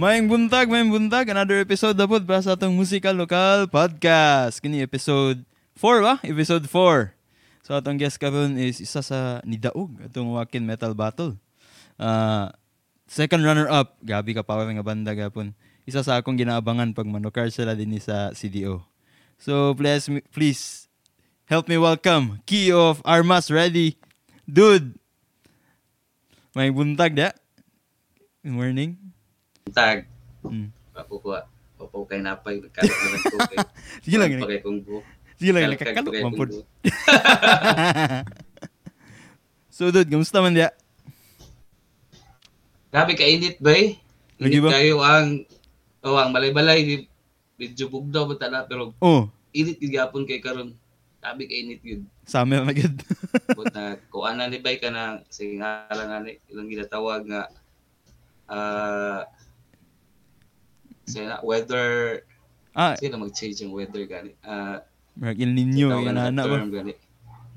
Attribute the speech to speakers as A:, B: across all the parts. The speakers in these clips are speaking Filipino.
A: Maayong buntag, maayong buntag. Another episode na po para sa atong Musical Local Podcast. Kini episode 4 ba? Episode 4. So atong guest karon is isa sa nidaog atong Wakin Metal Battle. Uh, second runner-up, Gabi ka pa nga banda gapon. Isa sa akong ginaabangan pag manukar sila din sa CDO. So please, please help me welcome Key of Armas Ready. Dude, may buntag da. Good morning.
B: Tag.
A: Mm.
B: Ko Papaw kay napay. Kalak naman ko kay.
A: Sige lang.
B: Pagay kong buhok.
A: Sige lang. Nakakalok man
B: buhok.
A: so dude, kamusta man dia?
B: Grabe ka init ba eh.
A: Lagi
B: Init
A: ba?
B: kayo ang oh, ang balay-balay medyo bugdaw ba tala pero
A: Oh,
B: init gid gyapon kay karon. Grabe ka init gid.
A: summer na gid.
B: But na kuan na ni bay ka na sige nga lang ani ilang ginatawag nga ah uh, weather
A: ah,
B: sino mag-change yung weather gani. Ah
A: Mark El Nino,
B: na
A: na ba?
B: term gani.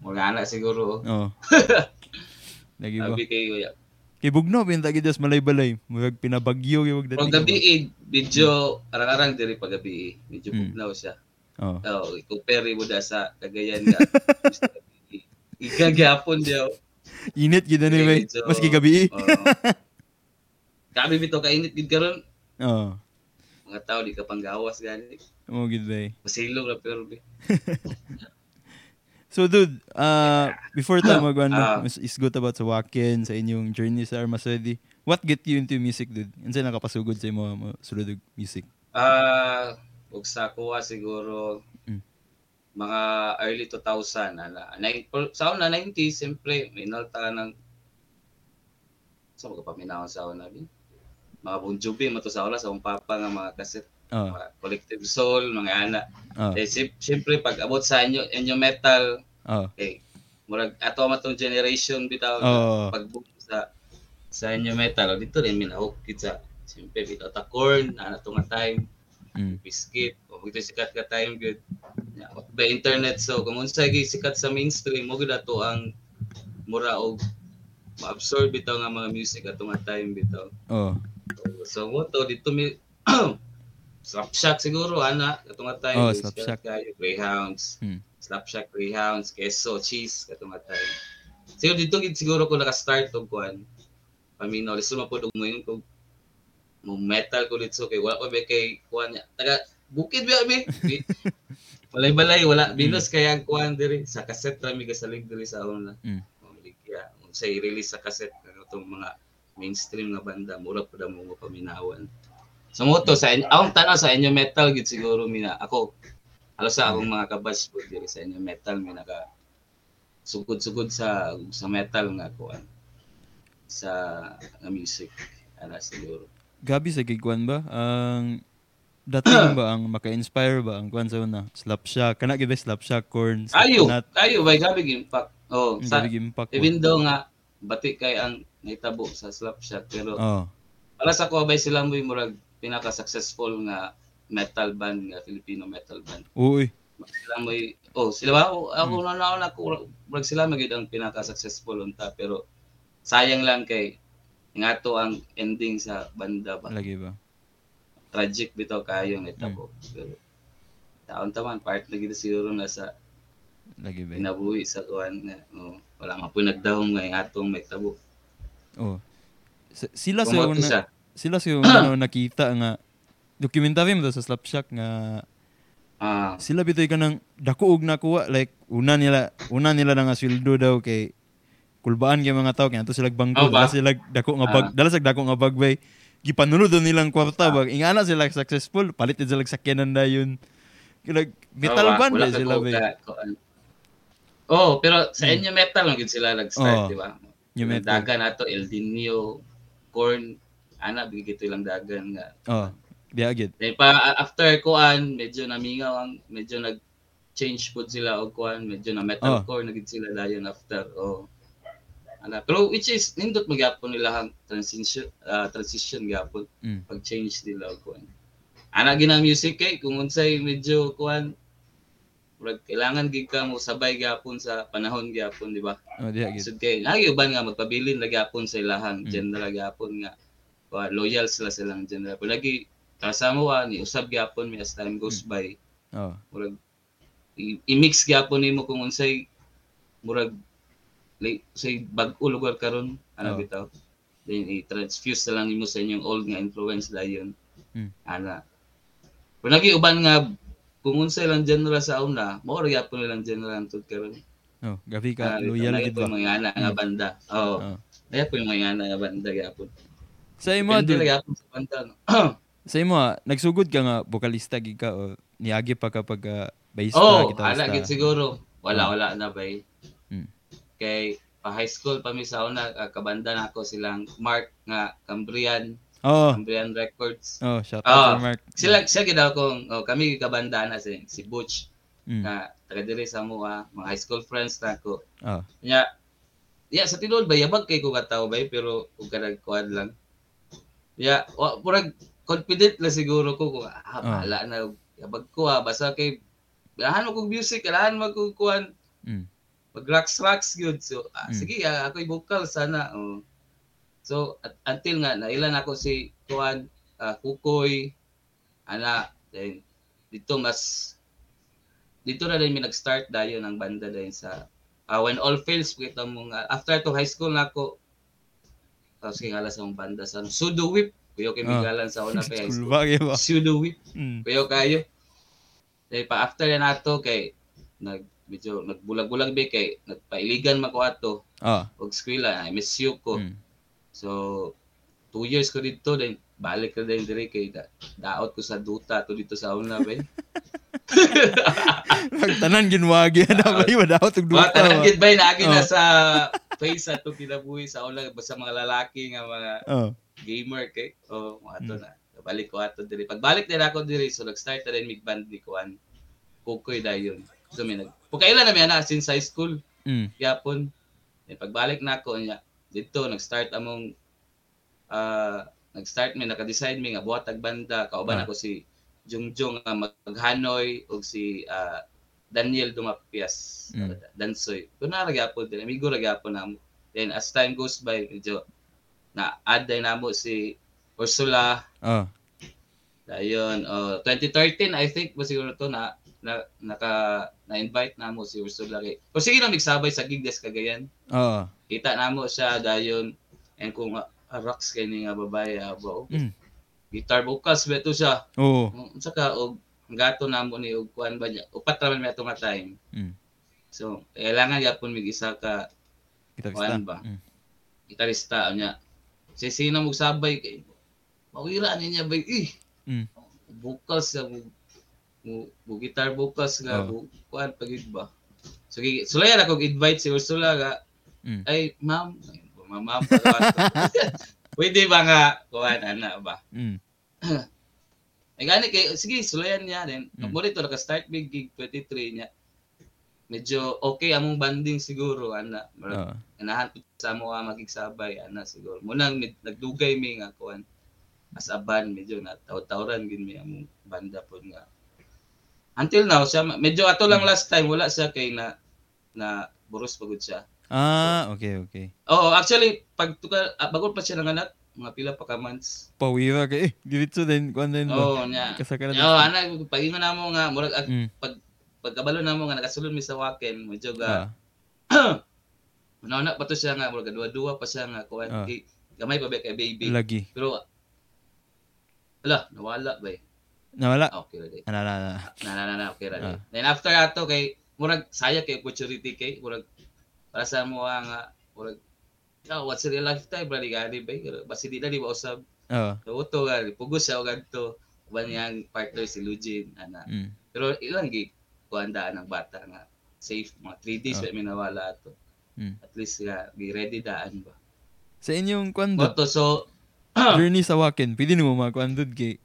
B: Mga anak siguro.
A: Oh. Lagi ba?
B: Sabi kayo, ya.
A: Kay Bugno, pinta gid just malay-balay. Murag pinabagyo yung
B: Pag gabi eh, medyo, arang-arang diri pag gabi eh. Medyo
A: Mm.
B: bugnaw siya.
A: Oh.
B: Oh, i-compare mo da sa Cagayan nga. Igagyapon diyo.
A: Init gid ni bay.
B: Medyo-
A: Maski gabi.
B: Oo. Gabi bitaw ka init gid karon.
A: Oh.
B: Mga tao di ka panggawas gani.
A: Mo gid bay.
B: Masilong ra pero be.
A: So dude, uh, before tayo mag ano,
B: Ah.
A: mas isgot about sa Wakin, sa inyong journey sa Armaswedi, what get you into music dude? Unsa nakapasugod sa imo mo sulod og music?
B: Ah, ug sa kuha siguro
A: Mm.
B: mga early 2000 ana. Nine, sa una 90s siyempre may nalta ng sa mga paminahon sa una bin. Mga Bon Jovi mo to sa sa akong papa nga mga kaset,
A: Oh.
B: mga Collective Soul, mga ana.
A: Oh.
B: Eh si- siyempre pag abot sa inyo inyo metal,
A: Oh.
B: eh murag ato matong generation bitaw
A: Oo.
B: pag sa sa inyo metal dito rin minahok sa siyempre bitaw ta corn ana to nga time
A: Mm.
B: biscuit o ito sikat ka time good yeah, ba internet so kung unsa gi sikat sa mainstream mo gid ato ang mura og ma-absorb bitaw nga mga music ato nga time bitaw
A: Oh.
B: So mo to dito mi Slapshot siguro ana. Ato nga time
A: Oh,
B: sikat
A: Slapshot.
B: kayo Greyhounds.
A: Hmm.
B: Slapshot Greyhounds queso cheese ato nga time siguro dito gid siguro ko naka-start og kuan paminaw listo man pud og mo kung mo metal ko litso kay wala ko ba kay kuan niya. Taga bukid ba mi? Bi- walay balay wala binos kaya ang kuan diri. Sa cassette ra mi gasalig diri sa una.
A: Mm.
B: Kung sa i-release sa cassette tong mga mainstream nga banda mura pud mo mo paminawan sa moto sa inyo akong tanaw sa inyo metal gid siguro mina ako halos sa akong mga kabas po diri sa inyo metal mi naka sugod-sugod sa sa metal nga kuan sa nga music ana siguro
A: Gabi sa kikuan ba? Ang dating ba ang maka-inspire ba ang kuan sa una? Slapshot, kana gid ba Slapshot corn?
B: ayo ayo by gabi impact oh sa
A: impact.
B: even though nga bati kay ang naitabo sa slapshot pero
A: Oh.
B: para sa ko bay sila mo murag pinaka successful nga metal band nga Filipino metal band
A: Uy.
B: sila mo oh sila ba ako ako na naon ako murag sila magid ang pinaka successful unta pero sayang lang kay nga to ang ending sa banda ba
A: Lagi ba?
B: tragic bitaw kayo nga itabo pero taon taman part na gid siguro na sa
A: Lagi ba?
B: pinabuhi sa kuan nga oh, wala man po nagdahom nga atong may tabo
A: Oh. Sila sa una,
B: siya
A: sila sa una nakita nga documentary mo sa Slapshot nga
B: ah.
A: sila bitoy ka ng dako og nakuha like una nila una nila na nga sweldo daw kay kulbaan kay mga tao. Kaya to sila bangko
B: Oh, ba?
A: dala sila dako nga bag
B: Ah.
A: dala sila dako nga bag bay. Gipanunod nilang kwarta ba? Ingana sila successful. Palit sila sakyanan dayon like metal
B: Oh,
A: band ba
B: ka
A: sila
B: ka- kuan. Oh, pero sa inyo metal lang gid sila
A: Oh,
B: nag-start, di ba?
A: Metal.
B: dagan ato El Nino, corn, ana bigito lang dagan nga.
A: oh di agad
B: Then pa after kuan, medyo namingaw ang medyo nag change pud sila og kuan, medyo na metalcore na gid sila dayon after. Oh. Ana, pero which is nindot magyapon nila ang transition ah, transition gyapon
A: Mm.
B: pag change nila og kuan. Ana ginang music kay kung unsay medyo kuan Murag kailangan gid ka mo sabay gyapon sa panahon gyapon, di ba?
A: oh di agad
B: Sud kay lagi uban nga magpabilin lagi gyapon sa ilahang
A: Mm.
B: gender gyapon nga kuha, loyal sila silang general. Pero lagi kasama wa ni usab gyapon mi as time goes
A: Hmm.
B: by.
A: Oh.
B: Murag i-mix gyapon nimo kung unsay murag like, say bag-o lugar karon
A: Oh.
B: ana bitaw. Then i-transfuse na lang nimo sa inyong old nga influence dayon.
A: Hmm.
B: Ana. Pero lagi uban nga kung unsay lang general sa una, mao ra gyapon nilang general antud karon.
A: Oh, gabi ka
B: Ah,
A: loyal gid ba?
B: mga ana nga
A: Mm.
B: banda. Oo.
A: Oh.
B: Kaya po yung mga ana nga banda gyapon.
A: Sa imo dude,
B: gyapon sa banda. no?
A: sa imo ah, nagsugod ka nga bokalista gid ka o niagi pa kapag uh, bassista,
B: Oh,
A: gitarista.
B: ala gid siguro. Wala
A: Oh.
B: wala na bay.
A: Mm.
B: Kay pa high school pa mi sa una ah, kabanda na ako silang Mark nga Cambrian,
A: Oh,
B: Cambrian Records.
A: oh, shout out
B: Ah,
A: to Mark.
B: Sila siya gid akong oh, kami kabanda na si, si Butch
A: Mm.
B: nga taga diri sa mua, mga high school friends na ako.
A: Oh.
B: Nya ya sa tinuod ba yabag kay ko katawo bay pero ug kanang kuan lang. Ya, wa purag confident na siguro ko kung ah,
A: Ah.
B: bahala na yabag ko ah basta kay Lahan mo kong music, lahan mo kong kuan,
A: Mm.
B: mag rocks rocks good. So ah,
A: Mm.
B: sige, ah, ako'y vocal sana. Oh. So at, until nga nailan ako si kuan ah, Kukoy ana then dito mas dito na din mi nag-start dayon ang banda dayon sa ah, when all fails kita mo nga after to high school na ako tapos kay ngala sa akong banda sa Sudo Whip kuyo kay migalan sa una pa high
A: School?
B: Sudo Whip
A: Mm.
B: kuyo kayo Then pa after na nato kay nag medyo nagbulag-bulag ba kay nagpailigan man ko ato
A: Ah.
B: og eskwela I miss you ko
A: Mm.
B: So two years ko dito then balik na din dire kay da, daot ko sa duta to dito sa una ba
A: Pag tanan ginwagi na ba yung tug
B: Mga
A: duta.
B: tanan
A: ba?
B: gid ba naagi na
A: Oh.
B: sa face ato kinabuhi sa una basta mga lalaki nga mga
A: Oh.
B: gamer kay oh mo ato
A: Mm.
B: na balik ko ato dire pagbalik din ako dire so nag-start na din mig band ni kuan kukoy dayon so may nag Pagkailan na mi ana since high school
A: Mm.
B: yapon then pagbalik na ako nya dito nag-start among ah nag-start mi naka-decide mi nga buhatag banda kauban
A: Ah.
B: ako si Jungjong nga mag-Hanoy ug si ah, Daniel Dumapias
A: Mm.
B: uh, Dansoy kun na ra gyapon din amigo ra gyapon namo then as time goes by medyo na add namo si Ursula
A: Oh.
B: dayon oh 2013 I think ba siguro to na, na naka na-invite namo si Ursula kay o sige na migsabay sa gig des kagayan
A: Oh.
B: kita namo siya dayon and kung uh, rocks kay ni nga babae ah, ba okay.
A: Mm.
B: guitar vocals beto siya
A: Oh.
B: unsa ka og gato namo ni og kuan ba niya upat ra man nga time
A: Mm.
B: so kailangan gyapon mig isa ka
A: Gitarista.
B: Ba?
A: Mm.
B: gitarista niya si sino mo sabay kay mawira niya ba eh
A: Mm.
B: vocals sa mo mo, mo guitar vocals nga
A: Oh.
B: kuan pagid ba so sulayan ako invite si Ursula nga
A: Mm.
B: ay ma'am ma'am ma'am pwede ba nga kuan ana ba
A: Mm.
B: ay gani kay sige sulayan niya din
A: Mm.
B: mo dito naka start big gig 23 niya medyo okay among banding siguro ana
A: Oh.
B: ganahan ko sa mo magigsabay ana siguro munang med- nagdugay mi nga kuan as a band medyo na taw-tawran gid mi among banda pod nga until now siya medyo ato lang
A: Hmm.
B: last time wala siya kay na na buros pagod siya
A: Ah, okay, okay.
B: oo actually pag tuka ah, bago pa siya nanganak mga pila pa ka months
A: Pawira ka eh. Diretso din. Kuan din
B: oo nya
A: Kasaka na.
B: oo ana pagingon namo nga murag ag-
A: Mm.
B: pagkabalo namo nga nakasulod mi sa waken medyo ga
A: Ah.
B: Una-una pa to siya nga, murag dua-dua pa siya nga, kuwan,
A: Ah.
B: kay- gamay pa ba kay baby.
A: Lagi.
B: Pero, ala, nawala ba eh.
A: Nawala.
B: Ah, okay ra day.
A: Ana na na.
B: Na, na, na, na, okay ra day.
A: Ah.
B: Then after ato, kay, murag, saya kay opportunity kay, murag, para sa mo nga, murag, oh, what's the real lifetime, brali gani ba eh. Basi di na di ba usab.
A: Oh.
B: Nauto nga, pugos siya o ganito. Kuban niyang partner si Lugin, ana.
A: Mm.
B: Pero ilang gi, kuandaan ng bata nga, safe, mga 3 days ba minawala ato.
A: Mm.
B: At least nga, be ready daan ba.
A: Sa inyong kuan dud,
B: Moto, so,
A: journey sa Waken, pwede nimo mga kuan dud kay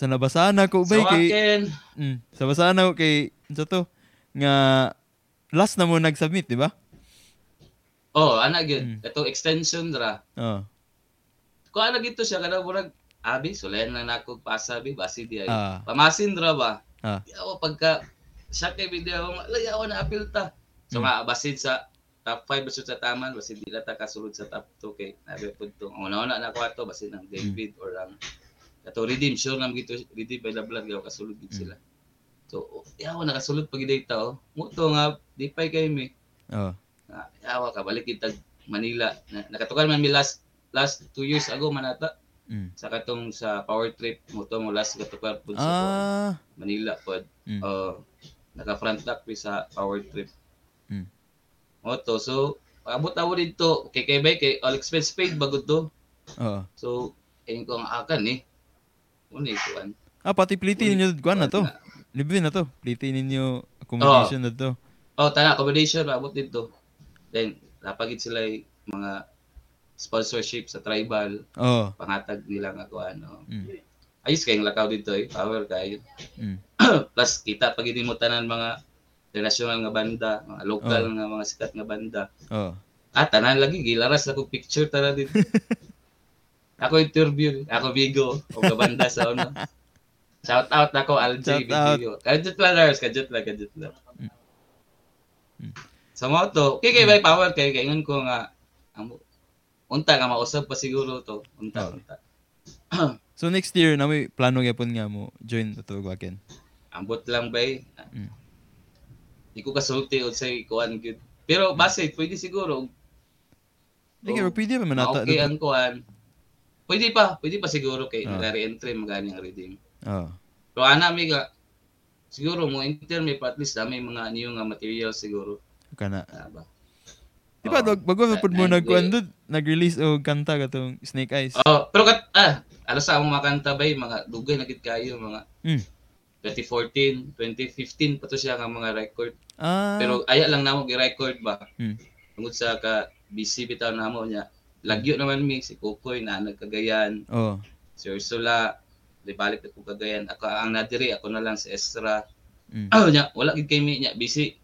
A: sa nabasahan ako bay kay mm, sa basahan ako kay sa to nga last na mo nag-submit, di ba?
B: oh, ana gyud.
A: Mm.
B: Ito extension ra.
A: Oh.
B: Ko ana gito siya kada murag abi sulayan na nako pasabi basi di ay.
A: Ah.
B: Pamasin ra ba?
A: Ah.
B: Ako pagka siya kay video mo layaw na apil ta. So
A: Mm.
B: nga basid sa top 5 basud sa taman basi di ta kasulod sa top 2 kay nabi pud to una-una na kwarto basi ng David or ang kato redeem sure nam gito redeem by the blood gaw kasulod gid sila so yawa nakasulod pag data oh mo to nga di pay kay mi
A: Oh.
B: Ah, yawa ka balik kita Manila na, nakatukan man mi last last 2 years ago man ata
A: Mm.
B: sa katong sa power trip mo to mo last katukar pud sa
A: Ah.
B: Manila pod
A: Mm.
B: uh, naka front lock sa power trip
A: Mm.
B: Oto, so abot ako dito kay kay kay all expense paid bagod to.
A: Oo.
B: So ayun ko ang akan eh. Uni kuan.
A: Ah, pati pliti ninyo kuan na to. Libre na to. Pliti ninyo accommodation na to.
B: Oh, tana accommodation abot dito. Then napagid sila mga sponsorship sa tribal,
A: Oo.
B: pangatag nila nga kuan. Oh.
A: Mm.
B: Ayos kayong lakaw dito eh, power kayo.
A: Mm.
B: Plus kita pag mo tanan mga international nga banda, mga local
A: Oh.
B: nga mga sikat nga banda.
A: Oo.
B: Ah, tanan lagi gilaras ako picture tara dito. ako interview, ako Vigo, o kabanda sa ano. Shout out ako LJ
A: Shout out.
B: Vigo. Kadjut lang Lars, kadjut lang, kadjut lang.
A: Mm. Mm.
B: Sa mo to, kay kay by power kay kay ngon ko nga amo unta nga mausap pa siguro to. Unta,
A: Oh.
B: unta.
A: So next year na may plano gyapon nga mo join to Waken.
B: Ambot lang bay.
A: Mm.
B: Di ko kasulti o say kuan gyud. Pero base pwede siguro
A: Di
B: Oh.
A: pwede pa manata.
B: okay ang kuan. Pwede pa, pwede pa siguro kay
A: Ah.
B: nagre-entry magani ang redeem.
A: Oo.
B: Pero ana mi siguro mo inter may at least dami mga new nga material siguro.
A: Kana.
B: Ah, ba?
A: Di ba wag bago
B: Na-
A: pud mo
B: na-
A: nagkuan dud, nag-release og kanta katong Snake Eyes.
B: Oh, pero kat ah, alas sa akong makanta bay mga dugay na gid kayo mga
A: Mm.
B: 2014, 2015 pa to siya nga mga record.
A: Ah.
B: Pero aya lang namo gi-record ba.
A: Mm.
B: Tungod sa ka busy bitaw namo niya. Lagyo naman mi si Kukoy na nagkagayan,
A: oh.
B: si Ursula, di balik na ko kagayan. Ako ang nadiri, ako na lang si Estra.
A: Mm.
B: Oh, nya, wala gid kay mi nya busy.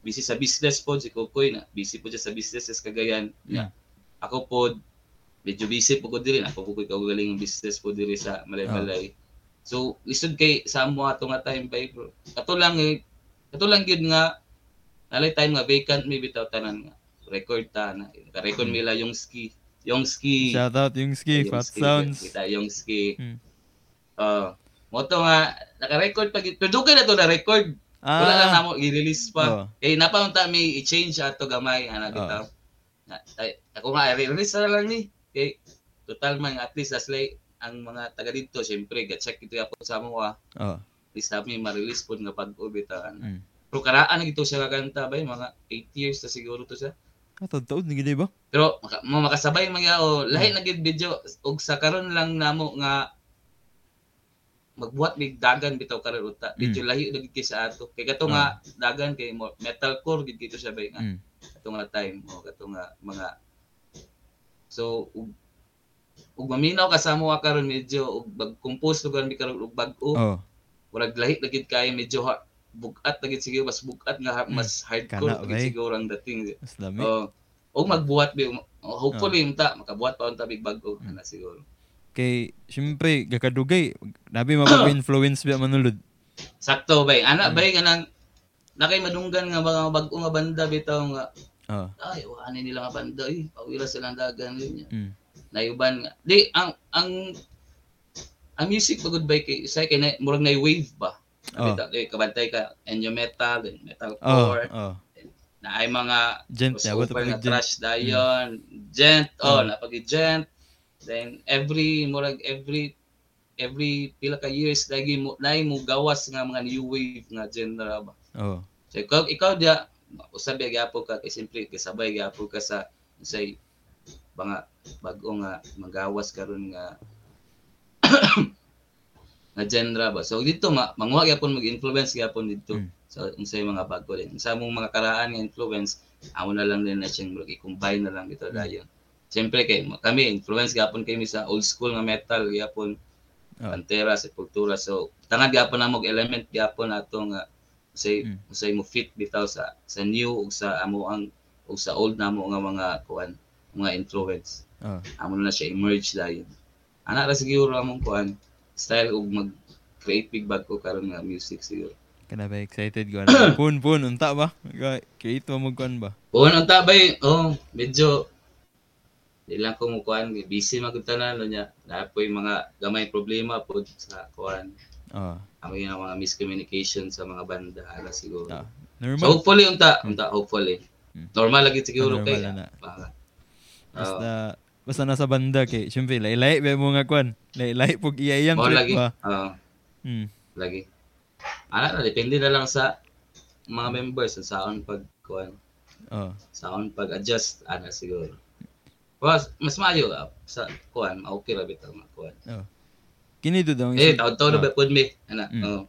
B: Busy sa business po si Kukoy na busy po siya sa business sa Cagayan. Nya. Ako po medyo busy po ko diri ako po ko galing ang business po diri sa Malay-Malay. So lisod kay sa mo ato nga time bay bro. Ato lang eh, ato lang gyud nga nalay time nga vacant may bitaw tanan nga record ta na record
A: Mm.
B: nila yung ski yung ski
A: Shout out yung ski,
B: yung
A: Fat
B: ski,
A: Sounds.
B: kita yung ski
A: Mm.
B: uh, mo to nga naka-record pa gid pero dugay na to na record wala lang
A: Ah.
B: namo i-release pa
A: Oh.
B: eh napaunta mi i-change ato gamay ana bitaw Na- ay, ako nga i-release na lang ni kay total man at least as like ang mga taga dito syempre ga-check ito ako sa mo ah
A: Oh.
B: least namin ma-release po nga pag bitawan
A: Mm.
B: pero karaan na gito siya kakanta ba mga 8 years na siguro to siya
A: Ah, taod ni gid ba?
B: pero maka, mo makasabay mga o lahi na gid video ug sa karon lang namo nga magbuhat mig dagan bitaw karon uta
A: Mm.
B: medyo lahi na gid sa ato kay kato nga dagan kay metalcore gid kito siya bay nga
A: Mm.
B: kato nga time o kato nga mga so ug ug maminaw ka sa mo karon medyo ug bag-compose lugar mi karon ug bag-o
A: Oh.
B: murag lahi na gid kay medyo bugat na gid siguro mas bugat nga ha-
A: Mm.
B: mas hardcore
A: Kana,
B: gid siguro ang dating
A: Mas lami.
B: Oh. O magbuhat bi oh, hopefully unta makabuhat pa unta big bago
A: Mm.
B: ana siguro.
A: Kay syempre gakadugay nabi mapag-influence ba manulod.
B: Sakto bay. Ana
A: Mm.
B: bay kanang nakay madunggan nga mga bag-o nga banda bitaw nga
A: Oh.
B: ay wani nila nga banda eh pawira silang dagan niya.
A: Mm.
B: Nayuban nga. Di ang ang ang music pagod bay kay say kay na, murag na wave ba.
A: Oh.
B: Bitaw eh, kabantay ka enyo metal,
A: Oh.
B: metalcore,
A: Oh.
B: na ay mga
A: Gent pa
B: nga
A: gent.
B: trash dayon, gent, oh,
A: Oh.
B: napagi gent. Then every murag every every pila ka years lagi mo nay mo gawas nga mga new wave nga genre ba.
A: Oh.
B: So ikaw ikaw dia usab ya gyapon ka kay simpre kasabay gyapon ka sa say mga bag-o nga magawas karon nga nga genre ba. So dito ma manguha gyapon mag-influence gyapon dito
A: Mm.
B: sa unsay mga bago din. Sa mong mga karaan nga influence, amo na lang din na siyang i-combine na lang dito
A: Mm.
B: dayon. Siyempre kay kami influence gyapon kami sa old school nga metal gyapon
A: Ah.
B: Pantera, Sepultura. So tangan gyapon na mo element gyapon ato nga say
A: Mm.
B: say mo fit bitaw sa sa new ug sa amo ang ug sa old namo nga mga kuan mga influence.
A: Oh.
B: Amo na siya emerge dayon. Ana ra siguro among kuan style ug mag create big bag ko karon nga music siguro.
A: Kana ba excited ko na. pun pun unta ba? Create mo mo kuan ba?
B: Kung ang tabay, oh, medyo di lang ko mukuan busy magud tanan no nya. Na po yung mga gamay problema po sa kuan.
A: Oh.
B: Ang yung mga miscommunication sa mga banda ala siguro.
A: Ah,
B: So
A: normal.
B: hopefully unta, unta hopefully.
A: Hmm.
B: Normal lagi siguro
A: Normal
B: kay.
A: na na.
B: Baka.
A: Basta nasa banda kay syempre laylay ba mo nga kuan. Laylay pug iyayang trip
B: lagi.
A: ba.
B: Oo,
A: Hmm.
B: lagi. Ana na depende na lang sa mga members sa saon pag kuan.
A: Oh.
B: Saon pag adjust ana siguro. Was mas maayo ah, sa kuan, okay ra bitaw mga kuan.
A: Kini dud ang
B: Eh,
A: isul-
B: taon-taon na ba pud mi? Ana.
A: Mm.
B: Oh.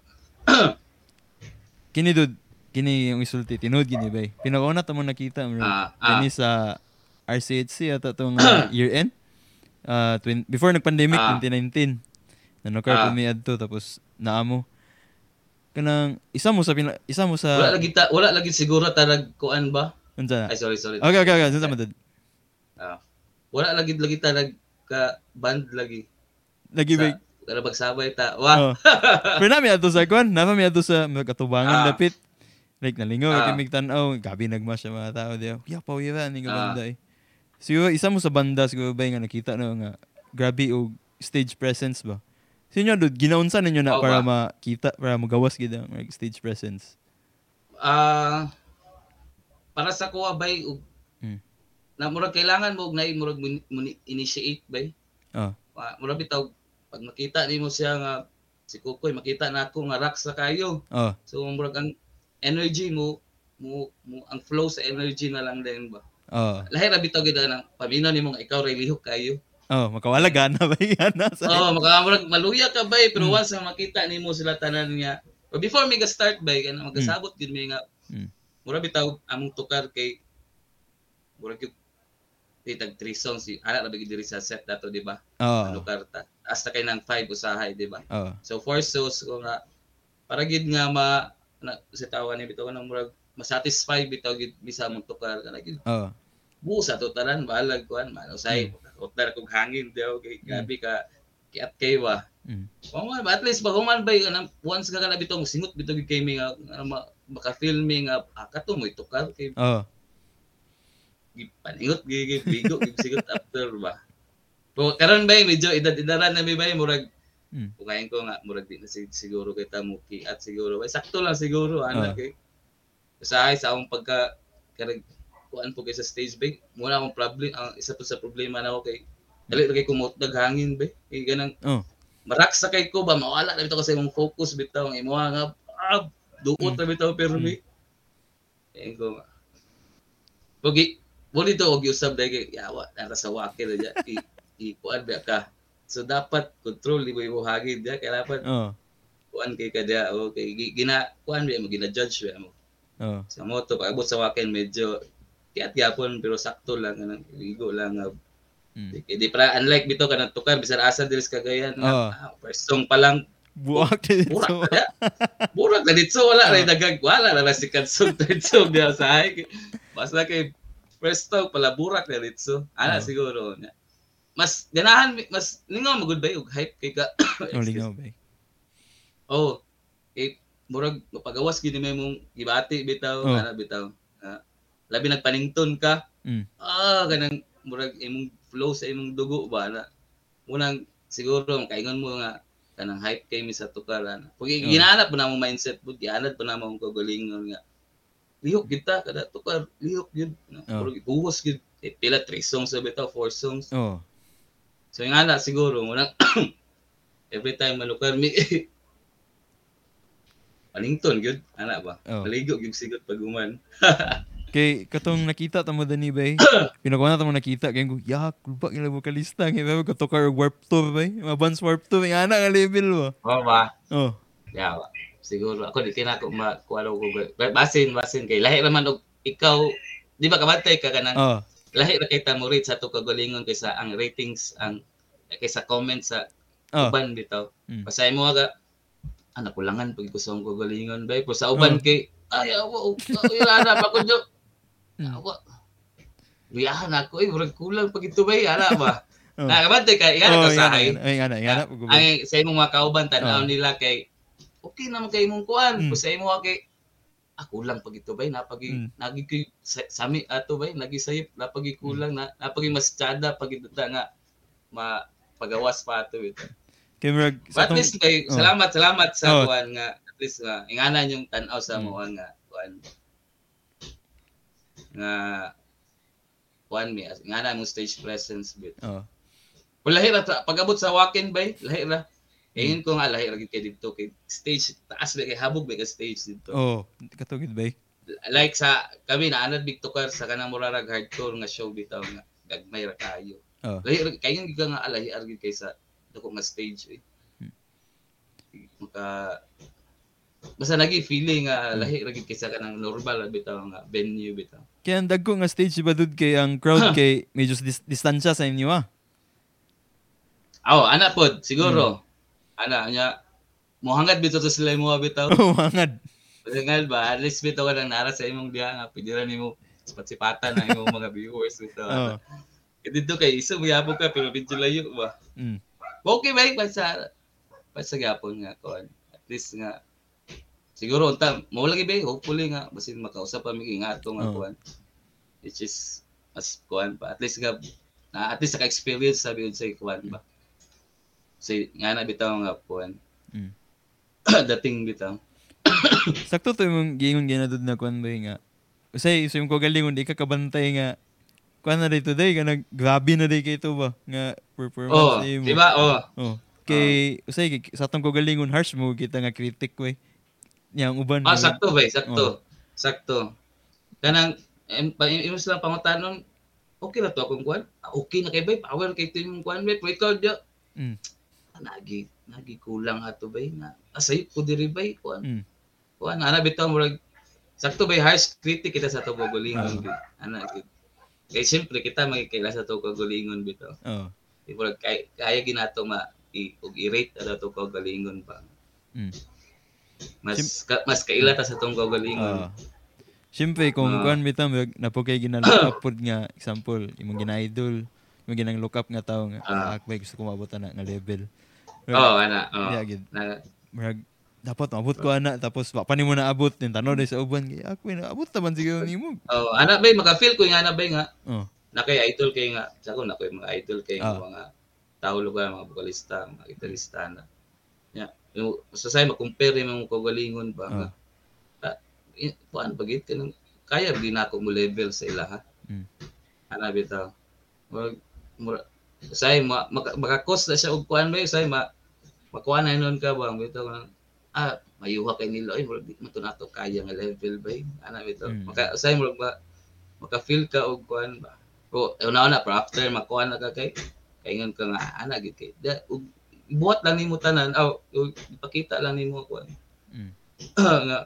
A: Kini dud kini yung isulti tinud gini bay. Pinakauna ta mo nakita mo.
B: Ah, ah.
A: Sa RCHC ata tong uh, year end. Uh, twin, before nag-pandemic
B: Ah.
A: 2019. Nanokar
B: Ah.
A: ko mi adto tapos naamo. Kanang isa mo sa pina, isa mo sa
B: wala lagi ta, wala lagi siguro tarag kuan ba?
A: unsa na?
B: Ay sorry sorry.
A: Okay, okay, okay. Unsa man dud?
B: Ah. wala lagi lagi tarag ka band lagi.
A: Lagi.
B: Sa, kada magsabay ta. Wa.
A: Oh. Pero nami ato sa kwan, nami mi ato sa magkatubangan
B: Ah.
A: dapit. Like nalingaw
B: Ah.
A: uh, kimig tan-aw, gabi nagmas sa mga tao diya. Ya pa uya ni nga
B: Ah.
A: banda eh. Siguro isa mo sa banda siguro ba nga nakita no nga grabe og stage presence ba. Sa inyo dud ginaunsa ninyo na
B: Oo
A: para
B: ba?
A: makita para magawas gid ang like, stage presence.
B: Ah para sa kuha bay ug
A: Hmm.
B: na murag kailangan mo og nay murag initiate bay.
A: Ah.
B: Ah, murag bitaw pag makita nimo siya nga si Kukoy makita na ako nga rock sa kayo.
A: Oh,
B: So murag ang energy mo mo, mo ang flow sa energy na lang din ba.
A: Oh.
B: Lahi ra bitaw gid na paminaw nimo nga ikaw ray lihok kayo.
A: Oh, makawala gana ba sa.
B: Oo, oh, makamurag maluya ka bay pero
A: Mm.
B: once na makita nimo sila tanan niya. But before mi start bay kana magasabot gid mi nga
A: Mm.
B: mura bitaw among tukar kay mura gyud di tag three songs si ana bigid diri sa set dato di ba?
A: Oh.
B: Ano karta. Hasta kay nang five usahay di ba?
A: Oh.
B: So four songs ko nga para gid nga ma na, sa tawa ni bitaw nang murag masatisfy bitaw gid bisa mong tukar kana gid
A: Oh.
B: busa to tanan balag kuan man usay utar kog hangin daw kay gabi ka kiat kay wa
A: Mm.
B: Oh, man, at least pag human ba yung once ka ka na bitong singot bitong gid kay nga nga ma, maka-feel mi nga ah, kato mo itukar kay
A: Oh.
B: paningot gi gi bigo gi sigot after ba. Pero karon ba medyo edad-edaran na mi ba murag
A: Mm.
B: Kukain ko nga murag di na sig- siguro kay tamuki at siguro ba sakto lang siguro ana
A: Ah.
B: kay sa ay sa akong pagka karag kuan po kay sa stage big muna akong problem ang isa po sa problema na ako kay dali kay kumot hangin ba kay ganang
A: Oh.
B: maraksa kay ko ba mawala na bitaw ko sa imong focus bitaw ang imo nga ah, duot na bitaw pero
A: Mm.
B: mi Ayun ko nga. Pogi, Muli to og usab dai kay yawa nara sa wakil diya i i kuan ba ka. So dapat control di mo imo hagid diya kay dapat
A: Oh.
B: kuan kay ka diya o kay gi- gina kuan ba mo gina judge ba mo.
A: Oh.
B: Sa moto pag abot sa wakil medyo tiat gyapon pero sakto lang kanang ligo lang nga
A: Mm.
B: di, di para unlike bito kanang tukar bisan asa diri sa kagayan nga
A: Oo.
B: ah, first song pa lang
A: Buwak din
B: Burak
A: so.
B: na. Burak na dito. Wala
A: Ah.
B: na dagag. Wala na na si Katsug dito diya sa hay. Basta kay first talk pala burak na dito. Ana
A: Ah.
B: siguro. niya. Mas ganahan mas lingaw mo good ba yung hype kay ka.
A: Oh, lingaw ba?
B: oh. Eh murag mapagawas gid may mong gibati bitaw,
A: Oh.
B: ana bitaw. Ah, labi nagpanington ka.
A: Mm.
B: Ah, ganang murag imong flow sa imong dugo ba na. Munang siguro kaingon mo nga kanang hype kay mi sa tukaran. Pag
A: Oh.
B: ginahanap po na mong mindset po, gihanap po na mong kagalingon nga. Lihok kita kada tukar, lihok gyud.
A: Oh.
B: Murag buhos gyud. Eh, pila three songs sa bitaw, four songs.
A: Oh.
B: So ana siguro munang every time malukar mi Palington gyud, ana ba?
A: Oh.
B: Maligo gyud sigot pag uman.
A: Kay katong nakita ta mo dani bay. Pinakuha na ta mo nakita kay ko ya kulba gila vokalista kay ba ko tokar warp tour bay. Mabans warp tour nga ana nga level ba.
B: Oh ba?
A: Oh.
B: Yawa. Siguro ako di kinako makuha ko ba- basin basin kay lahi naman og ikaw di ba kabantay ka kanang
A: Oh.
B: lahi ra kay tamo rate sa to kagalingon kaysa ang ratings ang kaysa comments sa
A: Oh.
B: uban bitaw.
A: Mm.
B: Pasay mo aga anak kulangan pag ko sa akong kagalingon bay pero sa uban
A: Oh.
B: kay ay awa wala na pa ko jo.
A: Mm.
B: Awa. Riyahan ako eh, murag kulang pag ito bay, ana ba?
A: Oh.
B: Nakabantay ka, iyan
A: Oh,
B: ka.
A: Ay, ko bay.
B: Ang sa imong mga kauban tanaw
A: Oh.
B: nila kay okay naman kay mong kuan.
A: Mm.
B: Mm. Sa imo kay ako lang pag ito bay napagi
A: Mm.
B: nagi koy sa- sami ato bay nagi sayip napagi kulang na napagi mas tsada pag ito nga ma pagawas pa ato ito.
A: Kay murag
B: But at least kay
A: Oh.
B: salamat salamat sa
A: Oh.
B: kuan nga at least nga inganan yung tan-aw sa
A: Mm.
B: mo nga kuan nga kuan mi inganan mo stage presence bit.
A: Oh.
B: Kung lahi ra pag-abot sa walk-in bay, lahi ra. Ngayon ko nga lahi ra gid kay dito kay stage taas ba kay habog ba kay stage dito.
A: Oh, katugid bay.
B: Like sa kami na anad big tukar sa kanang murarag hardcore nga show bitaw nga gagmay ra kayo.
A: Oh.
B: Lahi ra kayo gid ka nga alahi ra gid kay sa dako nga stage eh. Maka basta nagi feeling nga lahi ra gid kay sa kanang normal bitaw nga venue bitaw.
A: Kaya ang dagko nga stage ba dud kay ang crowd kay medyo dis- distansya sa inyo ah.
B: Aw, ana pod siguro. Ana nya mohangad bitaw sa sila mo bitaw.
A: Oh, mangad.
B: Pasingal ba, at least bitaw ka lang nara sa imong diha nga pwede ni mo sipat-sipatan ang imong mga viewers bitaw.
A: Oh.
B: Oh. Dito kay iso mayabog ka pero medyo layo ba.
A: Mm.
B: Okay ba pa sa gapon nga kon. At least nga siguro unta mo lagi ba hopefully nga basin makausap pa mi nga ato nga
A: Oh.
B: kuan. Which is mas kuan pa. At least nga na at least ka experience sabi sa kuan ba. Say nga na bitaw nga kuan.
A: Mm.
B: Dating bitaw.
A: Sakto to yung giingon ginadud na kuan bay nga. Usay so yung kagalingon di ka kabantay nga kuan na day ka nag grabe na day kay to ba nga performance
B: Oh,
A: ni mo.
B: di ba? Oh.
A: Oh. Kay usay kay- sa tong kagalingon harsh mo kita nga critic way. Yang uban.
B: Ah, sakto ba? Sakto.
A: Oh.
B: Sakto. Kanang imos lang pangutanon. Okay na to akong kuan. Ah, Okay na kay bay. Power kay to yung kuan bay. Pero ikaw di.
A: Mm.
B: Ah, Nagi nagi kulang ato bay na. Asay ko diri bay kuan.
A: Mm.
B: Kuan ana bitaw murag sakto bay harsh critic kita sa to
A: Ah.
B: gulingon gid. Ana. Kay siyempre kita magkaila sa to gulingon bitaw.
A: Oh.
B: Di murag kay kaya ginato ma i ug i-rate ada to gulingon pa.
A: Mm.
B: Mas ka, mas kaila ta sa tong gulingon.
A: Ah. Siyempre, kung
B: Ah.
A: kuan bitaw mag napo kay ginalook up pod nga example, imong gina-idol, imong ginang look up nga tao nga
B: ah.
A: akbay gusto ko maabot na nga level.
B: Oh, ana. Oh.
A: Yeah, gid.
B: Na,
A: Murag dapat maabot ko ana tapos pa nimo naabot din tanaw dai sa uban kay ako na abot taman siguro nimo.
B: Oh, ana bay maka-feel ko nga ana bay nga
A: Oh.
B: Na kay idol kay nga sa ko na kay mga idol kay
A: Ah.
B: mga tao lugar mga vokalista, mga gitarista na. Ya, yung sa say ma-compare mo ko galingon ba nga. Ah. i- Kuan bagit ka kaya di na ako mo level sa ilaha.
A: Mm.
B: Ana bitaw. Murag say ma, maka, maka-cost na siya og kuan bay say ma makuha na nun ka ba bitaw ah mayuha kay nila ay murag man to nato kaya nga level bay ana bitaw
A: Mm.
B: maka say murag ba maka-feel ka og kuan ba o una na pero after makuha na ka kay kaingon ka nga ana gid kay da ug buhat lang nimo tanan aw ug ipakita lang nimo kuan
A: Mm.
B: nga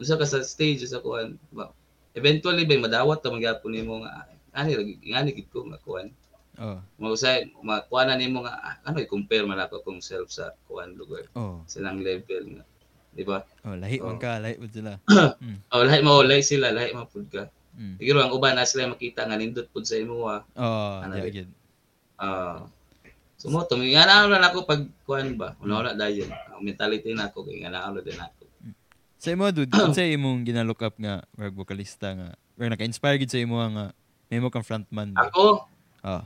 B: usa ka sa stage sa kuan ba eventually bay madawat ta magyapon nimo nga "Ah, ani ngani gid ko nga kuan
A: Oh.
B: mo usay makuha na nimo nga ano i-compare man ako kung self sa kuan lugar
A: Oh.
B: silang level nga di ba
A: Oh, lahi man
B: Oh.
A: ka, lahi pud sila.
B: oh lahi mo lahi sila lahi mapud ka
A: Mm.
B: siguro ang uban na sila makita nga nindot pud sa imo ah
A: Oh,
B: Ano,
A: yeah, gid.
B: Ah. so mo to nga na na ako pag kuan ba una na dayon ang mentality na ako kay nga na din ako
A: Sa imo dude, unsa imong gina-look up nga murag vocalista nga, murag naka-inspire gid sa imo nga nimo kang frontman. ba?
B: ako
A: Oh.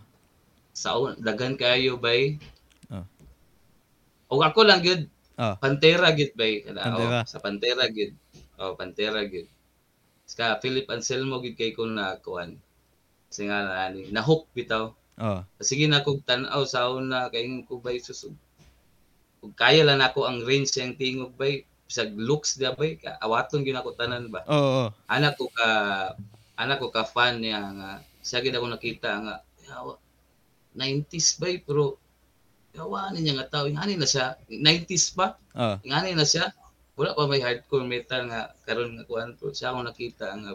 B: sa un- dagan kayo bay
A: Ah.
B: o ako lang gyud
A: Ah.
B: Pantera gid bay
A: Pantera.
B: oh, sa Pantera gid oh Pantera gid ska Philip Anselmo gid kay ko na kuan. Kasi nga na nahook bitaw.
A: Oh.
B: sige na kog tan-aw sa una kay ko bay susug. Ug kaya lang nako ang range yang tingog bay bisag looks dia bay ka awaton gyud ako tanan ba?
A: Oh, oh.
B: anak ko ka anak ko ka fan niya nga siya gid ako nakita nga yawa 90s bay pero yawa niya nga tao ngani na siya 90s pa
A: Oh.
B: ngani na siya wala pa may hardcore metal nga karon nga kuan pero siya ako nakita nga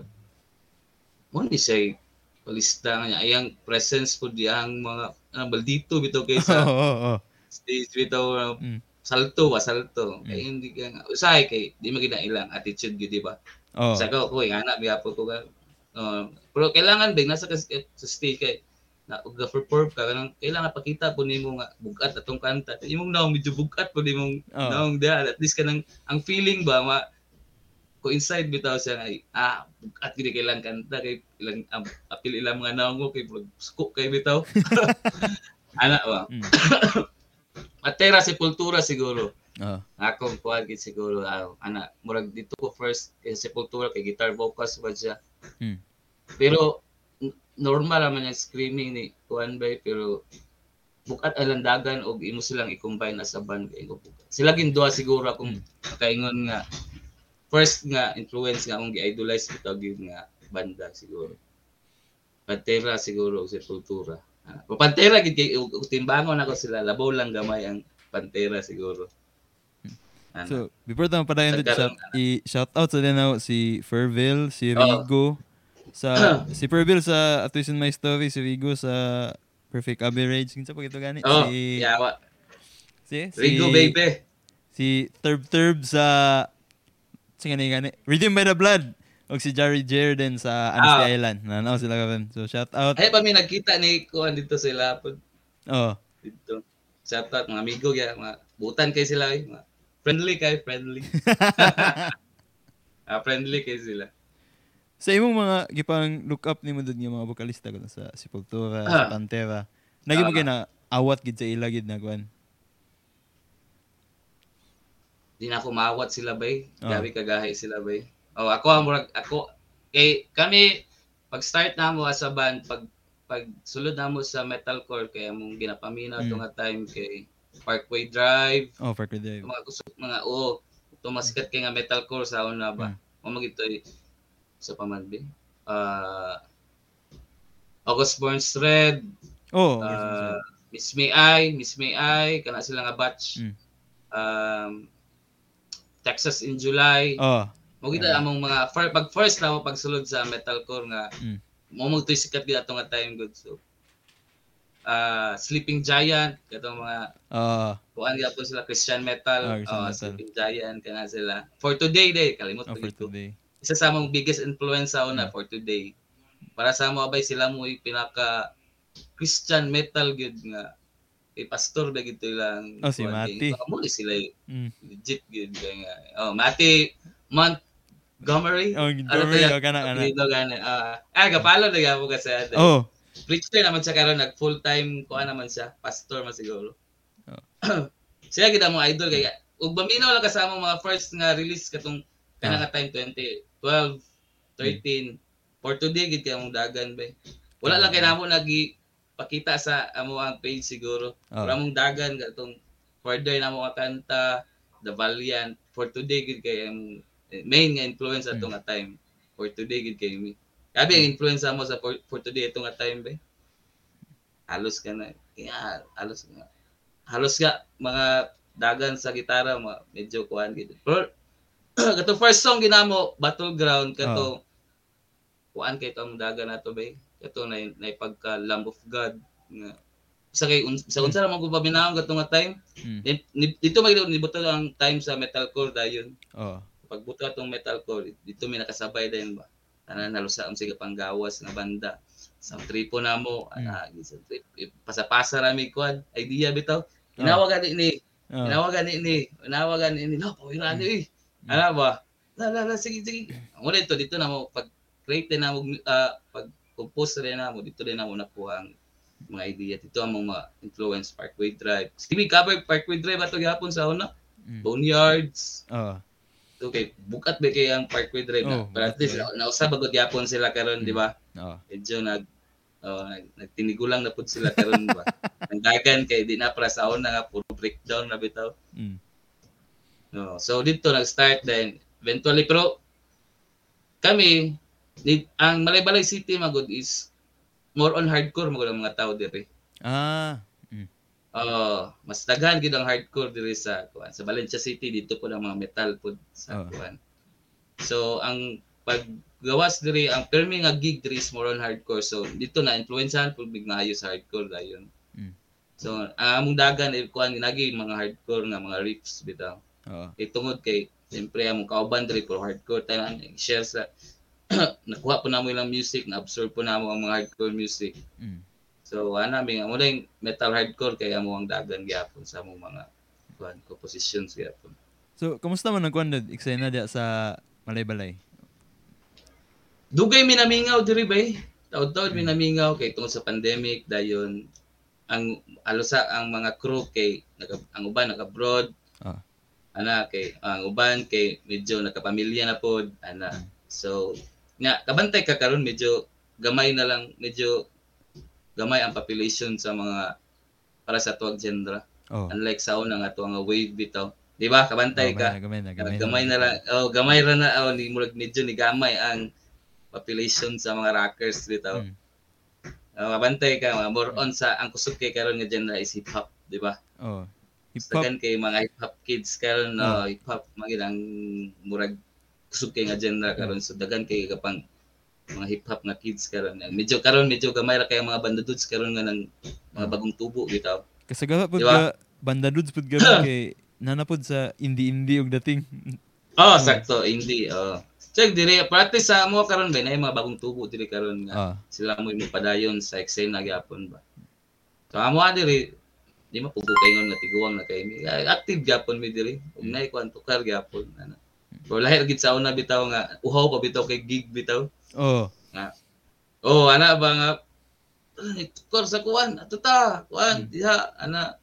B: mo ni siya palista nga niya ayang presence po diyang mga ano baldito bitaw kay
A: Oh,
B: sa
A: oh, oh.
B: stage bitaw uh,
A: Mm.
B: salto ba salto
A: Mm.
B: kay hindi ka nga usay kay di man gid na ilang attitude gid di ba
A: Oh.
B: sa ko ko nga na biya po ko uh, pero kailangan big nasa kas- sa stage kay na ug perform ka kanang kailangan pakita po nimo nga bugat atong kanta imong naong medyo bugat po nimong
A: Oh.
B: naong dia at least kanang ang feeling ba ma ko inside bitaw siya nga ah bugat gid kailang kanta kay ilang um, apil ilang mga naong ko kay suko kay bitaw ana ba
A: Mm.
B: Atera Sepultura siguro
A: Oh.
B: akong kuan gid siguro ah, ana murag dito ko first kay Sepultura kay guitar vocals ba siya
A: Mm.
B: pero normal naman yung screaming ni kuan bay pero bukat alandagan og imo silang i-combine as a band kay ko. Sila gin duha siguro akong kaingon nga first nga influence nga akong gi-idolize bitaw gyud nga banda siguro. Pantera siguro og Sepultura. Ah, o Pantera gid kay timbangon ako sila labaw lang gamay ang Pantera siguro. Ano?
A: So, before tayo padayon dito, shout, i shout out sa din si Ferville, si. Rigo, sa si Ferville sa At Least in My Story, si Rigo sa Perfect Average. Kinsa pa ito gani?
B: oh,
A: si,
B: yawa.
A: si, si,
B: Rigo baby.
A: Si Turb Turb sa Sige gani gani. Redeemed by the Blood. O si Jerry Jerden sa Anstey
B: Ah.
A: Island. Nanaw sila karon. So shout out.
B: Ay pa mi nagkita ni kuan dito sila pod
A: Oh.
B: dito. Shout out mga amigo ya, mga butan kay sila eh, mga friendly kay friendly. ah, friendly kay sila.
A: Sa imong mga gipang look up nimo dud nga mga bokalista ko sa Sepultura, sa
B: Ah.
A: Pantera. Nagi mo
B: Ah.
A: gina awat gid sa ila gid na kuan.
B: Di na ako maawat sila bay.
A: Ah.
B: Gabi kagahi sila bay. Oh, ako ang murag ako kay kami pag start na mo as a band pag pag sulod na mo sa metalcore kay among ginapaminaw
A: Mm.
B: nga time kay Parkway Drive,
A: Oh, Parker Drive.
B: mga kusog mga o ito masikat kay nga metalcore sa una ba.
A: Mm.
B: Mm. Mo magito sa pamanbi. Ah August Burns Red,
A: Oh,
B: uh, Miss May I, Miss May I, kana sila nga batch.
A: Mm.
B: Um, Texas in July.
A: oh,
B: Mo kita
A: Yeah.
B: among mga fir, pag first na mo pagsulod sa metalcore nga
A: Mm.
B: mo tuy sikat gid ato nga time good so. Uh, Sleeping Giant katong mga
A: oh,
B: kuan gyapon sila Christian metal,
A: Ah, Christian
B: oh,
A: metal.
B: Sleeping Giant kana sila. For today day kalimot
A: oh
B: ko
A: for today
B: isa sa mong biggest influence sa
A: hmm.
B: for today. Para sa mo abay sila mo pinaka Christian metal gud nga kay pastor ba gito lang.
A: Oh, si Mati.
B: Mo ni sila
A: mm.
B: legit gud nga. Oh, Mati Montgomery.
A: Oh,
B: ano Montgomery
A: ano kana kana.
B: Dito. Uh, ah, ah, ah gapalo na gyapon ka sa atin.
A: Oh.
B: Preacher naman siya karon nag full time ko naman siya, pastor man siguro.
A: Oh.
B: siya gid mo idol kay ug baminaw lang kasama mga first nga release katong
A: ah.
B: kana ka time 20 12, 13. Hmm. For today, gid kay dagan ba. Wala lang kay namo nagi pakita sa amo ang page siguro. Ah.
A: Oh.
B: Wala mong dagan katong further na mo katanta, the valiant. For today, gid kay ang main nga influence
A: atong
B: nga hmm. time. For today, gid kay me. Kabi ang hmm. influence mo sa for, for today itong nga time ba. Halos ka na. Kaya, halos nga. Halos nga, mga dagan sa gitara, mga medyo kuhan gid. Pero kato first song ginamo Battleground kato kuan kay tong dagan nato ba? Kato na na pagka Lamb of God nga sa kay un, sa unsa man ko paminaw kato nga time
A: Mm.
B: Di- ni- dito may nibuto ang time sa metalcore dayon
A: Oh.
B: pagbuto atong metalcore dito may nakasabay din ba tanan nalusa ang sige panggawas nga banda sa tripo namo
A: Mm.
B: ana sa trip eh, pasapasa rami kuan idea bitaw
A: Oh.
B: inawagan ni
A: Oh.
B: inawagan ni inawagan ni no pawira ni ana ba? La la la sige sige. Mo dito dito na mo pag create na mo ah, pag compose rin na mo dito rin na mo nakuha ang mga idea. Dito ang mga influence Parkway Drive. Stevie cover Parkway Drive ato gihapon sa una?
A: Mm.
B: Boneyards.
A: Oh.
B: okay bukat ba kay ang Parkway Drive na?
A: Oh,
B: pero at least
A: bukat
B: na, nausa bagod gyapon sila karon
A: Mm.
B: di ba?
A: Oh.
B: medyo nag oh, nag, nagtinigulang na pud sila karon ba? Ang dagan kay di na para sa una nga puro breakdown na bitaw.
A: Mm.
B: No so dito nag-start then eventually pero kami ni, ang Malaybalay City magod is more on hardcore magod ang mga tao dire
A: Ah. Mm.
B: Oh, mas daghan gid ang hardcore diri sa kuan. Sa Valencia City dito po ang mga metal pod sa
A: Oh.
B: kuan. So ang paggawas diri ang permi nga gig diri is more on hardcore. So dito na influensahan pud big maayo sa hardcore dayon.
A: Mm.
B: So ang among dagan eh, kuan ginagi mga hardcore nga mga riffs bitaw.
A: Oh.
B: Kay tungod kay siyempre among kauban diri puro hardcore tanan share sa nakuha po namo ilang music, na absorb po namo ang mga hardcore music.
A: Mm.
B: So ana mi nga mo yung metal hardcore kay amo ang dagan gyapon sa among mga kuan compositions gyapon.
A: So, kamusta man nagkuhan dad? Eksena diya sa Malay-Balay?
B: Dugay mi namingaw diri bay. Taud-taud mi namingaw kay tungod sa pandemic dayon ang alosa ang mga crew kay naka, ang uban naka-abroad.
A: Ah.
B: Ana kay ang uban kay medyo nakapamilya na pod ana. So nga kabantay ka karon medyo gamay na lang medyo gamay ang population sa mga para sa tuwag gendra.
A: Oh.
B: Unlike sa una nga tuwang wave bitaw. Di ba? Kabantay ka.
A: Gamay na, gamay na.
B: Gamay, na lang. Oh, gamay ra na oh, ni murag medyo ni gamay ang population sa mga rockers dito.
A: Mm.
B: Uh, mabantay ka more on sa ang kusog kay karon nga genre is hip hop, di ba?
A: Oh. Hip hop.
B: Dagan kay mga hip hop kids karon no, hip hop magid ang murag kusog kay nga genre karon so dagan kay kapang mga hip hop nga kids karon. Medyo karon medyo gamay ra kay mga banda dudes karon nga ng mga bagong tubo bitaw.
A: Kasagawa pud
B: Di ba?
A: ka, banda dudes pud ka kay nanapod sa indie-indie og dating.
B: Oh, sakto, hindi. Oh. Check diri practice sa mo karon ba na mga bagong tubo diri karon nga.
A: Ah.
B: sila mo padayon sa eksena gyapon ba. So amo diri di mo pugukayngon nga tiguwang na kay mi. Ay, Active gyapon mi diri. Ug nay kuan tukar gyapon ana. Pero lahir gid sa una bitaw nga uhaw pa bitaw kay gig bitaw.
A: Oh.
B: Oh ana ba nga "Ay, tukar sa kuan ato ta kuan diha ana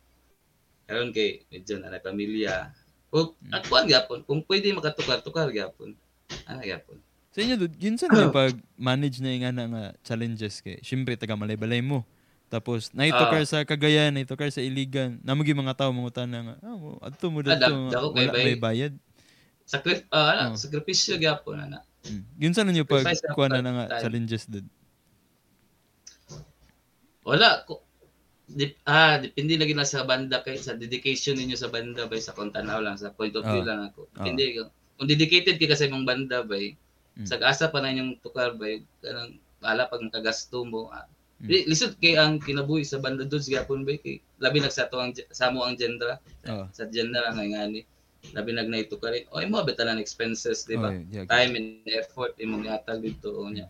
B: karon kay medyo na pamilya. Ug at kuan gyapon kung pwede makatukar tukar gyapon. Ana gyapon.
A: Sa inyo, dude, yun saan yung pag-manage na yung nga nga challenges kay, syempre, taga malay-balay mo. Tapos, naitokar sa Cagayan, naitokar sa Iligan. Namugi mga tao, mga na nga, ah, mo, adto mo
B: Ah,
A: dito,
B: dag- dako
A: wala
B: kay
A: may bayad.
B: Sakrif ah, ana,
A: Oh.
B: sakripisyo gyapon ana.
A: Mm. Yun saan yung pag
B: Sacrifice
A: kuha na nga challenges, dude.
B: Wala ko dip, ah depende lagi na sa banda kay sa dedication ninyo sa banda bay sa kontanaw lang sa point of view
A: Ah.
B: lang ako.
A: Ah.
B: Hindi ko. Kung dedicated ka sa imong banda bay,
A: Mm.
B: sa asa pa na inyong tukar bay, kanang wala pag makagasto mo. Ah.
A: Mm.
B: Lisod kay ang kinabuhi sa banda doon gyapon bay kay labi nagsato ang sa mo ang genre
A: Oh.
B: sa genre nga ngani. Labi nag naitukar. eh. Oy mo betalan expenses, di ba?
A: Oh, yeah,
B: time and effort imong ihatag dito o nya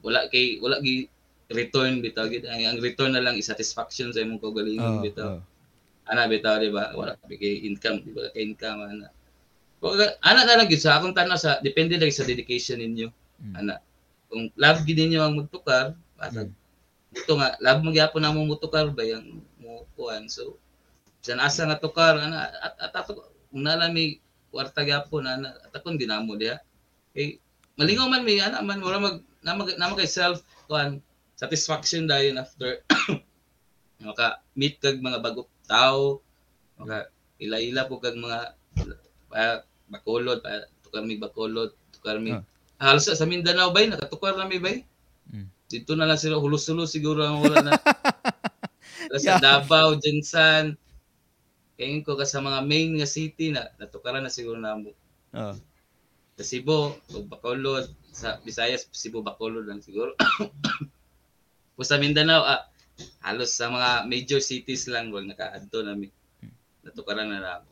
B: wala kay wala gi return bitaw gid ang, ang return na lang is satisfaction sa imong kaugalingon
A: Oh,
B: bitaw
A: oh.
B: ana bitaw di ba wala ka kay income di ba kay income ana Wala- ana na lang gid sa akong tanaw sa depende lagi sa dedication ninyo
A: Mm.
B: ana kung love gid ninyo ang magtukar basta
A: Mm.
B: Ito nga love mo gyapon na mo mutukar ba yang mo kuan so sa asa nga tukar ana at, at ato kung nalami kwarta gyapon ana at akong ginamo diha kay malingaw man mi ana man wala mag namag namag kay self kuan satisfaction dayon after maka meet kag mga bagong tao maka ila-ila po kag mga pa, bakulod pa tukar mi bakulod tukar mi
A: Ah.
B: halos sa Mindanao bay nakatukar na mi bay
A: Mm.
B: Dito na lang sila hulos-hulos siguro ang wala na sa
A: Yeah.
B: Davao, Jensan, kayo ko ka sa mga main nga city na natukaran na siguro na mo.
A: Oh.
B: Sa Cebu, o Bacolod, sa Visayas, Cebu, Bacolod lang siguro. o sa Mindanao, ah, halos sa mga major cities lang, wag nakaadto na mi. Natukaran na na ako.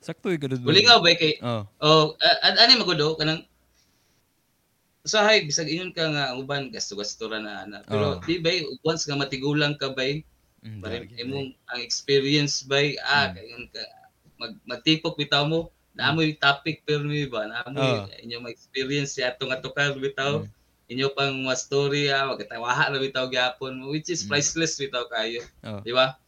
A: Sakto yung kadud.
B: Bulingaw ba kay,
A: Oh.
B: oh, uh, ano yung magudo, kanang, usahay, bisag ingon ka nga, uban, gasto-gasto ra na, ana. Pero,
A: Oh.
B: di ba, once nga matigulang ka ba,
A: Mm,
B: Parang
A: dagi,
B: imong ang experience by ah
A: Mm.
B: kayon ka mag magtipok bitaw mo naamoy topic pero mi ba naamoy
A: Oh.
B: inyo mga experience si ato nga tukar bitaw
A: Mm.
B: inyo pang mga story ah magkatawaha na bitaw gyapon which is
A: Mm.
B: priceless bitaw kayo
A: Oh.
B: di ba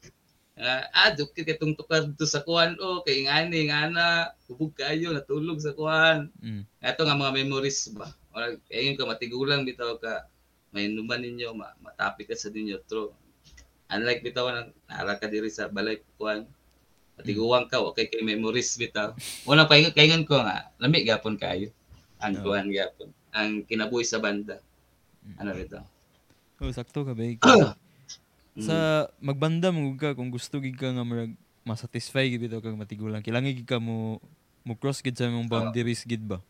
B: Ah, ah, dukit katong tukar dito sa kuan oh kay ngani ngana kubog kayo natulog sa kuan
A: Mm.
B: ato nga mga memories ba or ayun ka matigulang bitaw ka. May numan ninyo ma matapik ka sa ninyo true. Unlike bitaw nang naara ka diri sa balay kuan matiguwang ka okay kay memories bitaw. Una pa kaingon ko nga lami gapon kayo. Ang
A: Oo.
B: kuan gapon. Ang kinabuhi sa banda.
A: Mm.
B: ano bitaw?
A: Oh, sakto ka ba?
B: Mm.
A: sa magbanda mo ka kung gusto gid ka nga marag masatisfy gid bitaw kag matigulang. Kailangan gid ka mo mo cross gid sa imong boundaries gid ba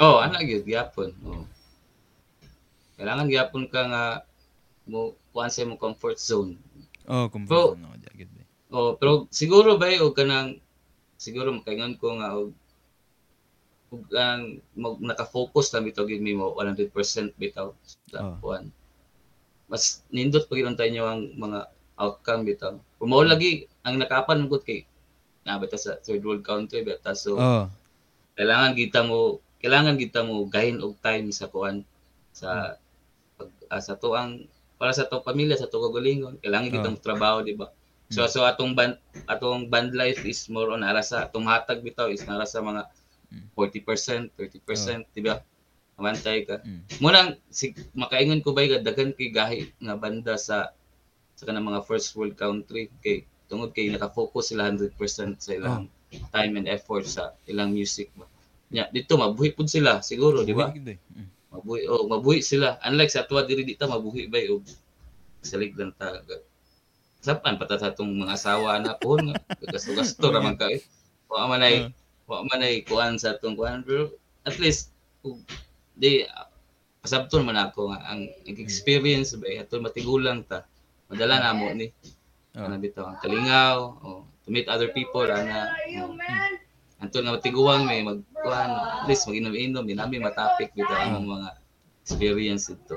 B: oh ana gyud gyapon oh kailangan gyapon ka nga mo kuan sa imong comfort zone
A: oh kung
B: Bro.
A: no gid ba
B: Oh, pero siguro ba o kanang siguro makaingon ko nga og og ang mag, naka-focus lang bitaw gid mo 100% bitaw sa
A: Oh.
B: kuan. mas nindot pag tayo ang mga outcome bitaw. Kung mao lagi ang nakapan gud kay na bita sa third world country bita so
A: Oh.
B: kailangan kita mo kailangan kita mo gahin og time sa kuan sa pag ah, sa tuang para sa to pamilya sa to kagalingon kailangan kita
A: Oh.
B: mo trabaho di ba so so atong band atong band life is more on ara sa atong hatag bitaw is nara sa mga
A: Mm.
B: 40% 30% di ba Amantay ka.
A: Mm.
B: Munang si makaingon ko bay daghan kay gahi nga banda sa sa kanang mga first world country kay tungod kay naka-focus sila 100% sa ilang time and effort sa ilang music ba. Nya dito mabuhi pud sila siguro di ba? Mabuhi oh mabuhi sila. Unlike sa tuwa diri dita mabuhi bay og salig lang ta. Sapan pata sa atong mga asawa na po nga gasto-gasto ra man ka eh. Wa man ay wa man ay kuan sa atong kuan pero at least kung di pasabton man ako nga ang experience ba ato matigulang ta madala na mo ni
A: Oh.
B: ano bitaw ang kalingaw o to meet other people ana oh. Anto nga matiguang may magkuan at least maginom-inom dinami matapik bitaw ang mga experience ito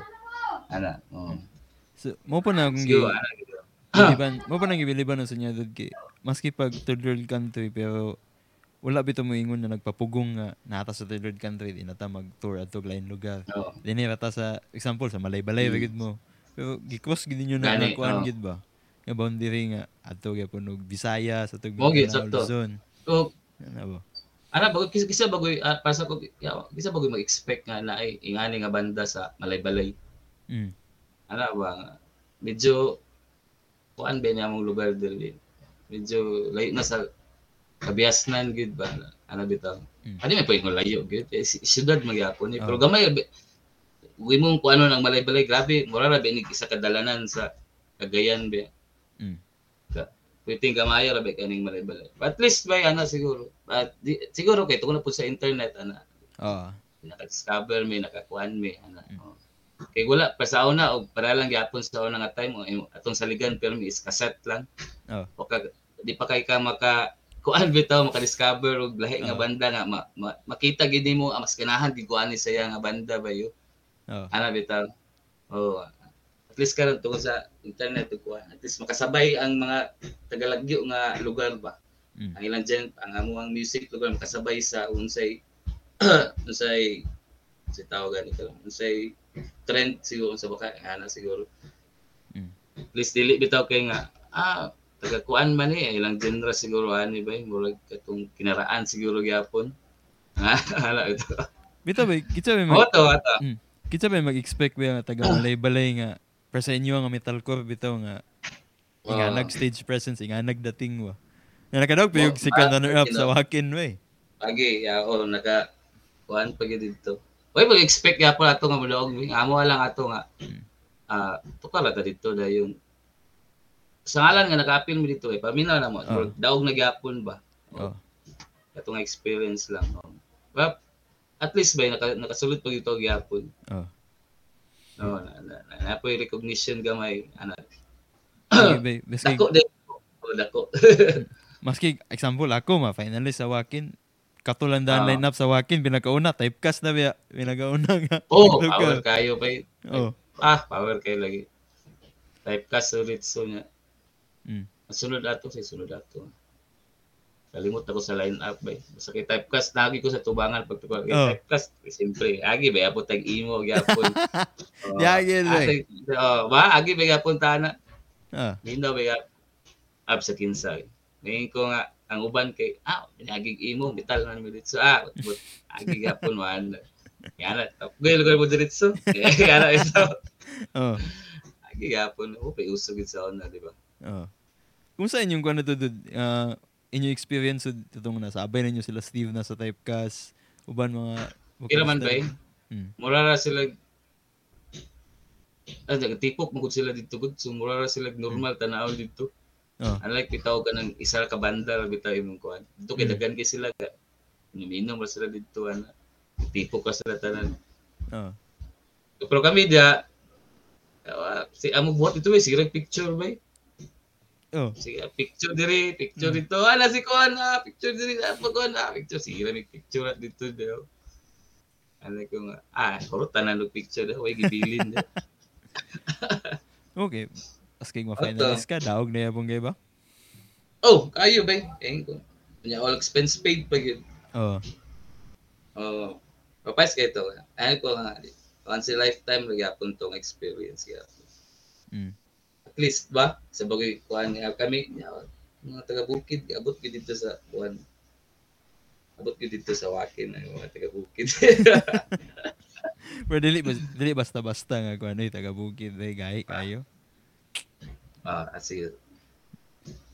B: ana oh
A: So, mo pa na akong gi-. Biliban, mo pa nang ibiliban sa niya dud kay maski pag third world country pero wala bito mo ingon na nagpapugong nga nata sa third world country di nata mag tour adto lain lugar.
B: Oo.
A: Dini rata sa example sa Malay-Balay
B: Mm.
A: gid mo. Pero gikos gid ninyo na
B: oo.
A: gid ba? Nga boundary nga adto gyapon og Bisaya sa tug
B: Mo, gid,
A: Mindanao,
B: sakto.
A: Luzon.
B: So,
A: Ano ba?
B: ana bago kisa, kisa bagoy ah, para sa ko kisa bagoy mag-expect nga na ay ingani nga banda sa Malay-Balay.
A: Mm.
B: Ana ba medyo kuan ba niya mong lugar dili. Medyo layo na sa kabiasnan gid ba ana bitaw.
A: Mm.
B: Ano may pwedeng layo gid. Eh, Siyudad magyapon eh. Pero
A: Oh.
B: gamay Uwi mong kung ano ng malay-balay, grabe, mura ba ni isa kadalanan sa Cagayan be.
A: Mm.
B: Ka, pwedeng gamay ra ba kaning malay-balay. At least ba ana siguro. At di, siguro kay tungod po sa internet ana
A: Oo.
B: naka-discover may nakakuan may ana.
A: Mm.
B: Oh. Kay wala pa sa una og para lang gyapon sa una nga time o imo- atong saligan pero is cassette lang.
A: Oh.
B: O ka, di pa kay ka maka kuan bitaw maka-discover og lahi nga
A: Oh.
B: banda nga ma, ma, makita gid nimo ah, mas ganahan gid kuan ni saya nga banda ba yo.
A: Oo.
B: Ana bitaw. Oh. Least karon tungod sa internet ug kuan. At least makasabay ang mga tagalagyo nga lugar ba
A: Mm.
B: ang ilang gen ang amuang music lugar makasabay sa unsay unsay si tawagan ito unsay trend siguro sa baka ana siguro
A: Mm.
B: at least dili bitaw kay nga ah taga kuan man eh ilang genre siguro ani ba murag katong kinaraan siguro gyapon ah ana ito
A: Bitaw ba kitsa ba
B: mo
A: mag
B: to ato
A: kitsa ba mag-expect ba nga taga Malay-Balay nga para sa inyo nga metalcore bitaw nga Inga
B: Ah.
A: nag-stage presence, inga nagdating wa. Nga nakadaog pa yung
B: Oh,
A: second
B: ah,
A: runner-up
B: you
A: sa
B: know.
A: Wakin wa eh.
B: Agi, ya o naka kuan pa gyud dito. Oy, mag-expect ya po ato nga mudaog amo lang ato nga.
A: Mm.
B: Ah, tukar ta dito da yung sa ngalan nga naka-appeal mi dito eh. Paminaw na mo.
A: Ah.
B: Daog na gyapon ba?
A: Oh.
B: Ato nga experience lang. Oh. Well, at least ba naka, nakasulod pa dito gyapon.
A: Oh.
B: No, na na, na, recognition gamay ana.
A: Sige, bay, Maski,
B: Dako din. Oh, dako.
A: maski example ako ma finalist sa Wakin. Katulandahan
B: Ah.
A: lineup sa Wakin pinakauna typecast na biya pinakauna nga.
B: oh, power kayo pa.
A: Oh.
B: Ah, power kayo lagi. Typecast ulit so nya.
A: Mm.
B: Sunod ato sa sunod ato. Kalimot ako sa line up ba. Sa kay typecast nagi ko sa tubangan pag tubangan kay
A: Oh.
B: typecast siyempre agi ba apo tag imo gyapon. oh,
A: Yagi, bay.
B: ate- Oh, ba agi ba gyapon tana.
A: Ah.
B: Hindi ba gyap up sa kinsay. Ngayon ko nga ang uban kay ah pinagig imo bital na mi dito. Ah, but agi gyapon man. Yana, gay lugar mo diretso. Yana ito.
A: Oh.
B: Agi gyapon, oh, pay usog gid sa ona, di ba?
A: Oh. Kung sa inyong kuno to uh, inyo experience sa itong nasabay ninyo sila Steve na sa typecast uban mga
B: Kira man ba eh?
A: Mm.
B: Mura ra sila ah, tipok mo sila dito gud. So mura ra sila normal tanaw dito.
A: Oh.
B: Unlike bitaw ka ng isa ka banda bitaw imong kuan. Dito kay
A: Mm.
B: daghan kay sila ka. Inom ra sila dito ana. Tipok ka sila tanan.
A: Oh.
B: Pero kami dia ah, si amo buhat dito eh, sige picture ba?
A: Oh.
B: Sige, picture diri, picture dito. Ala si Kuan na, picture diri sa pa Kuan na, picture sige ra picture dito daw. Ano ko nga, ah, kuro tanan og picture daw, way gibilin daw.
A: Okay. As kay ma-finalist ka, daog na yapon kay ba?
B: Oh, kayo ba? Eh, ko. Kanya all expense paid pa yun.
A: Oo.
B: Oh, papayas kayo to. Ano ko nga, once a lifetime, nagyapon tong experience. Kaya,
A: Mm.
B: At least ba, sa bagay kuhan nga kami, mga taga-bukid, abot ko dito sa kuhan. Abot ko dito sa wakin ng mga taga-bukid.
A: Pero dili, dili basta-basta nga kung ano yung taga-bukid. Ay, gahi kayo.
B: ah, sige.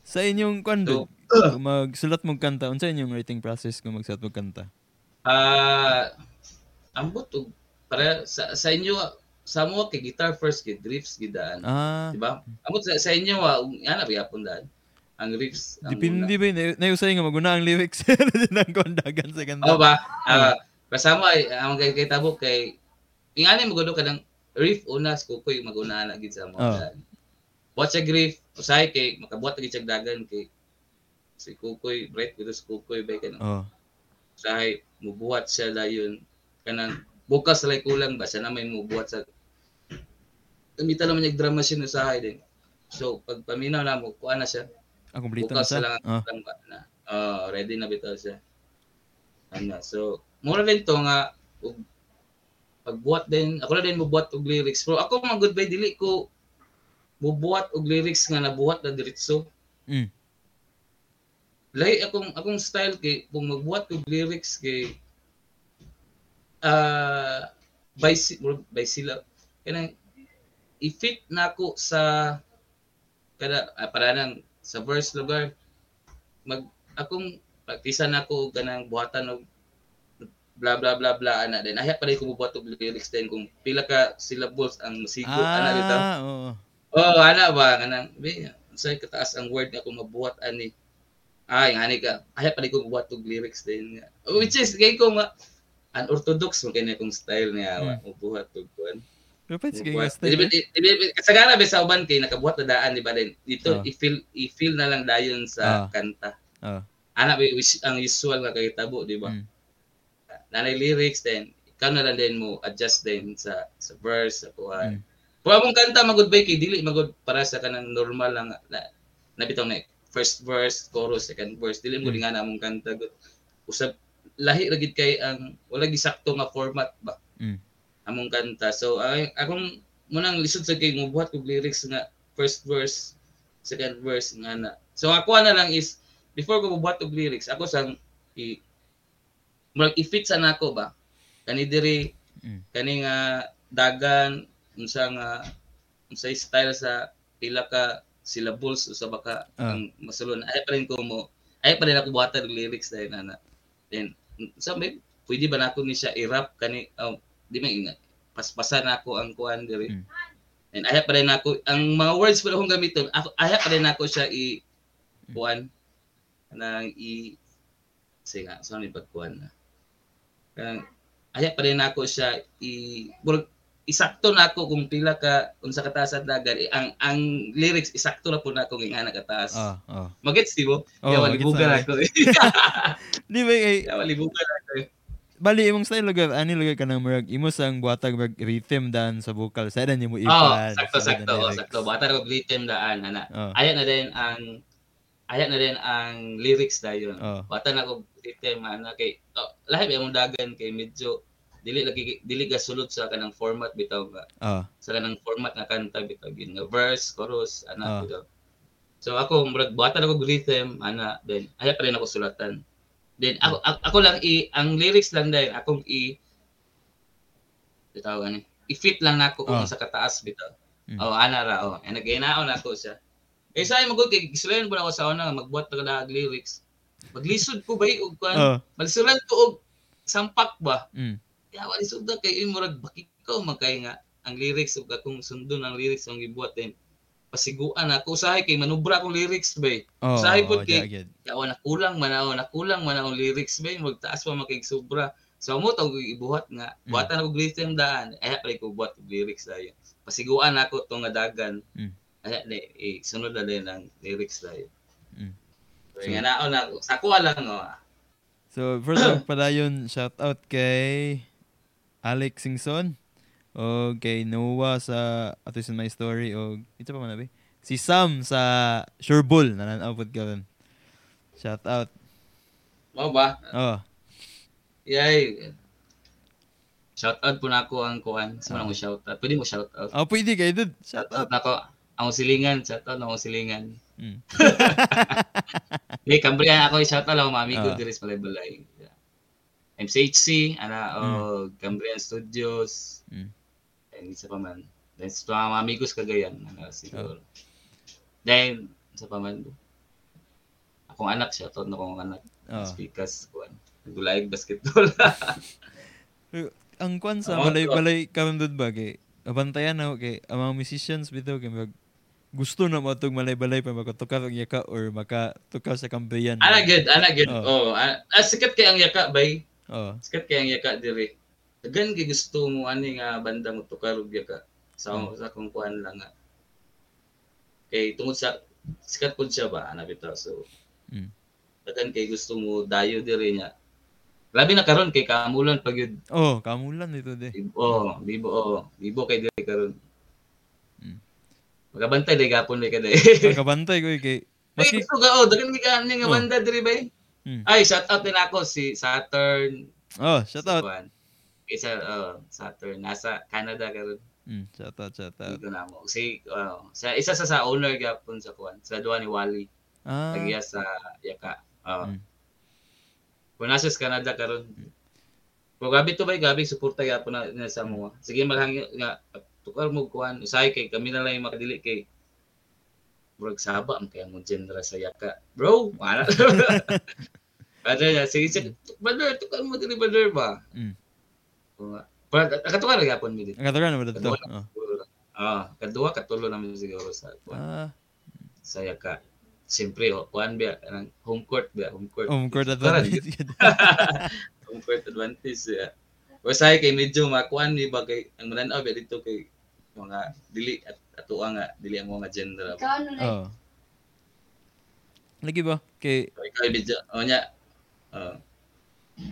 A: Sa inyong kwando,
B: So,
A: kung magsulat mong kanta, unsa inyong writing process kung magsulat mong kanta?
B: Ah, ambot og para sa sa inyo sa mo kay guitar first kay riffs gidaan.
A: Ah,
B: Di ba? Ambot sa, sa inyo wa ana ba yapon daan. Ang riffs ang
A: depende ba yun? Nayusay nga maguna ang lyrics. Nang kondagan sa kanta.
B: Oh ba? Ah, kasama ay ang kay kay tabo kay ingani mo gudo ka ng riff una sa kukoy maguna na gid sa mo.
A: Oh.
B: Watch a riff usahay kay makabuhat gid siya dagan kay si kukoy break gid sa kukoy ba kanang
A: Oh.
B: usahay mubuhat siya dayon kanang bukas lay kulang ba siya na may mubuhat sa Kamita naman yung drama siya usahay din. So pag paminaw na mo kuha na siya.
A: Ah, kompleto na
B: na lang
A: Oh.
B: lang ba na. Oh, ready na bitaw siya. Ano so mura din to nga ug pagbuhat din. Ako na din mubuhat og lyrics. Pero ako mga good by dili ko mubuhat og lyrics nga nabuhat na diretso.
A: Mm.
B: lahi akong akong style kay kung magbuhat og lyrics kay ah by by sila kanang i-fit na ako sa kada ah, para nang sa verse lugar mag akong praktisan ako kanang buhatan og bla bla bla bla ana din ahay pa rin ko buhat og lyrics din kung pila ka syllables ang sigo ana bitaw
A: Ah, oo.
B: Oh, ana ba kanang be say kataas ang word nga kung mabuhat ani. Ay, ngani ka. Ay pa ko buhat og lyrics din nga. Which is kay ko ma unorthodox mo kay akong style niya mm. buhat og kuan.
A: Pwede sige
B: di ba- Kasagara ba sa uban kay nakabuhat na daan di ba din. Dito
A: Ah.
B: i-feel i-feel na lang dayon sa
A: Ah.
B: kanta.
A: Ah.
B: Ana which ang usual nga kay tabo di ba?
A: Mm.
B: Nanay lyrics din ikaw na lang din mo adjust din sa sa verse sa kuan.
A: Mm.
B: Kung among kanta magud ba kay dili magud para sa kanang normal lang na, na bitaw na first verse, chorus, second verse, dili mo
A: Mm.
B: nga na among kanta gud. Usab lahi ra gid kay ang wala gisakto nga format ba
A: Mm.
B: Among kanta. So ay, akong munang lisod sa kay mubuhat og lyrics nga first verse, second verse nga na. So ako na lang is before ko mubuhat og lyrics, ako sang i murag i-fit sa nako ba. Kani diri
A: Mm.
B: kani nga dagan unsa nga unsay style sa pila ka syllables usa ba ka
A: Ah.
B: ang masulon ay pa rin ko mo ay pa rin ako buhatan og lyrics dahil na then sa may pwede ba nako ni siya i-rap kani oh, di man ina paspasan nako ang kuan diri
A: Mm.
B: and ay pa rin nako ang mga words pa akong gamiton ako ay pa rin nako siya i kuan nang i say nga sa ni pagkuan na kanang ay pa rin nako siya i murag isakto na ako kung pila ka unsa ka taas at dagan eh, ang ang lyrics isakto na po na ako nga kataas
A: Ah, oh.
B: magets di mo
A: Oh, magets
B: malibugan
A: na.
B: ako eh.
A: Di ba kay
B: kaya malibugan ako eh.
A: Bali imong style lugar ani lugar ka nang murag imo sang buhatag murag rhythm dan sa vocal sa dan mo
B: oh
A: ipan.
B: sakto sakto oh, sakto bata ko rhythm daan ana
A: Oh.
B: ayat na din ang ayat na din ang lyrics dayon
A: Oh.
B: bata na ko rhythm ana kay oh, lahi ba mong dagan kay medyo dili lagi dili ga sulod sa kanang format bitaw ba
A: Ah.
B: sa kanang format nga kanta bitaw yun nga verse chorus ana bitaw so ako murag buhatan ako og rhythm ana then ay pa rin ako sulatan then ako ako, ako lang i ang lyrics lang din akong i bitaw ani i-fit lang nako
A: Ah.
B: kung sa kataas bitaw
A: Mm.
B: oh ana ra oh and naginaon ako siya kay sa magud kay gisulan po na ako sa una magbuhat na og lyrics maglisod ko ba og kuan
A: Oh.
B: malisulan ko og sampak ba
A: Mm.
B: kaya wali sugda kay imo murag bakikaw magkay nga ang lyrics ug akong sundon ang lyrics ang gibuhat din pasiguan ako usahay kay manubra akong lyrics bay
A: Oh.
B: Sahay po
A: oh,
B: kay- yawa nakulang man ako nakulang man akong lyrics bay magtaas pa makig sobra so mo tawag ibuhat nga
A: Mm.
B: buhatan ako rhythm daan ay pa ko buhat lyrics dayon pasiguan ako to nga dagan
A: Mm.
B: ay di eh, sunod na din ang lyrics dayon
A: Mm.
B: so, nga naon ako sa kuha lang oh.
A: So, first off pala yun, shout out kay Alex Singson. O kay Noah sa Ato is My Story o ito pa man abi. Si Sam sa Surebull nananaw pod ka ron. Shout out.
B: Mao ba?
A: Oh.
B: Yay. Shout out po na ako ang kuan. Sa mo shout out. Pwede mo shout out.
A: Oh, pwede kay dude. Shout out.
B: Nako, ang silingan, shout out ang silingan.
A: Mm.
B: Hey, Cambrian ako i-shout out lang mami ko
A: Ah.
B: diri sa balay. MCHC, ana o Cambrian Studios.
A: Mm.
B: And isa pa man. Then sa mga sa Cagayan, ana siguro. Then sa pa man. Akong anak shout out na akong anak.
A: Oh.
B: Speakers kuan. Nagulaig basketball.
A: Ang kwan sa
B: Oo,
A: balay-balay karon dud ba kay abantayan na kay ang mga musicians bitaw kay mag gusto na mo itong malay-balay pa makatukar og yaka or makatukar sa kambayan.
B: ana good, ana good.
A: Oh.
B: Oh, ah, sikat kay ang yaka bay.
A: Oh.
B: Sikat kay ang yaka diri. Dagan kay gusto mo ani nga banda mo tukar og yaka. Sa
A: Hmm.
B: sa kung kuan lang nga. Kay tungod sa sikat pud siya ba ana bitaw so.
A: Mm.
B: Dagan kay gusto mo dayo diri niya. Labi na karon kay kamulan pag yun.
A: Oh, kamulan dito de.
B: Oh, bibo oh, bibo kay diri karon.
A: Mm.
B: Magabantay day gapon day kada.
A: Nakabantay ko eh, kay
B: Maski gusto ka oh, dagan kay kaani nga
A: Oh.
B: banda diri bay.
A: Mm.
B: Ay, shout out din ako si Saturn.
A: Oh, shout out.
B: Kuan. Isa uh, Saturn nasa Canada karon.
A: Mm, shout out, shout out.
B: Dito na mo. Si uh, sa isa sa sa owner gapon sa kuan, sa duwa ni Wally,
A: Ah.
B: tagiya sa Yaka. Uh,
A: Mm.
B: Kung nasa sa Canada karon. Kung gabi to bay gabi suporta gyapon na, na sa mo. Sige maghangi nga tukar mo kuan usay kay kami na lang makadili kay Murag saba ang kaya mo genre sa Yaka. Bro, wala. Brother sige, sige, brother, tukar mo dili brother ba?
A: Mm.
B: Pero katukar gyapon mi dito.
A: Ang katagan na ba dito? Oh.
B: Ah, kadua katulo namin siguro sa.
A: Ah,
B: saya ka siyempre oh, kuan biya kanang home court biya home court
A: home court advantage.
B: home court advantage ya Wasay kay medyo makuan ni ba kay ang mananaw biya dito kay mga dili at ato nga dili ang mga gender
C: Ikaw ano na?
A: oh. Lagi ba? Kay
B: ikaw medyo o nya uh,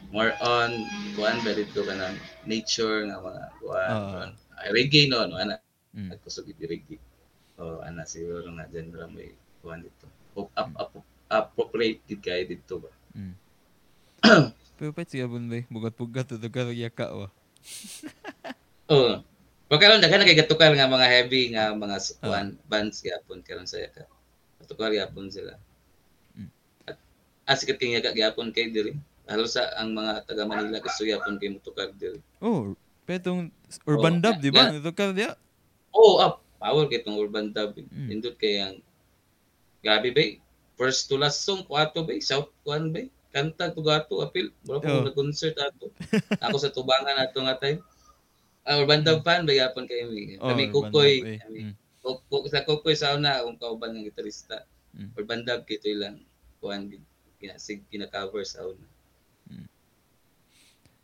B: more on kuan biya dito kanang nature nga mga kuan
A: Ah.
B: kuan. Ay, reggae no no ana
A: mm.
B: nagkusog iti reggae o ana siguro nga gender may kuan dito up, up, up, appropriated kay dito ba
A: Mm. Pero pa siya bun ba? Bugat-bugat ito ka yaka wa.
B: Oo. Pero karon daghan na kay gatukar nga mga heavy nga mga
A: Ah.
B: kuan bands gyapon karon sa yaka. Gatukar gyapon sila.
A: Mm.
B: At ah, sikat kay yaka gyapon kay diri. Halos sa ang mga taga Manila gusto gyapon kay mutukar diri.
A: Oh, petong urban
B: Oh,
A: dub, di ba? Ito ka diya.
B: Oh, up. Power kay tong urban dub.
A: Mm.
B: Indot kay ang Gabi bay. First to last song kuato bay. South kuan bay. Kanta to gato apil. Wala ko
A: Oh.
B: na concert ato. Ako sa tubangan ato nga time. Ah, urban dub fan bay gyapon kay mi.
A: Oh,
B: Kami
A: urban
B: kukoy.
A: dub, eh.
B: Kami
A: Mm.
B: Kuk- sa kukoy sa una akong kauban ng gitarista.
A: Mm.
B: Or bandab kito ilang kuan kina sig kina-cover sa una.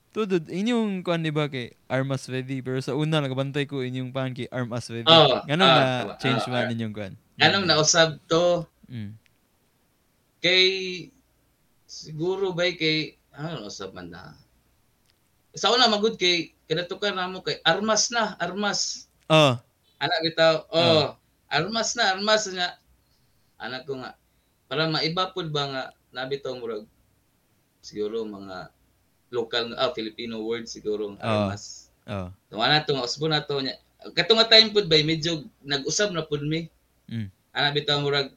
A: Tudod, inyong kuan di ba kay Armas Ready pero sa una nagabantay ko inyong pan kay Armas Ready.
B: Oh, ah,
A: na
B: tama.
A: change
B: Ah,
A: man
B: ah.
A: inyong kuan.
B: Anong nausab to
A: Mm.
B: kay siguro bay kay ano nausab man na. Sa una magud kay kinatukan namo kay armas na, armas.
A: Oh,
B: Anak bitaw, oh, armas na, armas nga. Anak ko nga para maiba pud ba nga nabitaw murag siguro mga local ah, Filipino word siguro nga
A: Ah.
B: armas.
A: oh.
B: Tungwa na to, usbo na to niya. Katong nga time pud bay medyo nag-usab na pud mi.
A: Mm.
B: Ana bitaw murag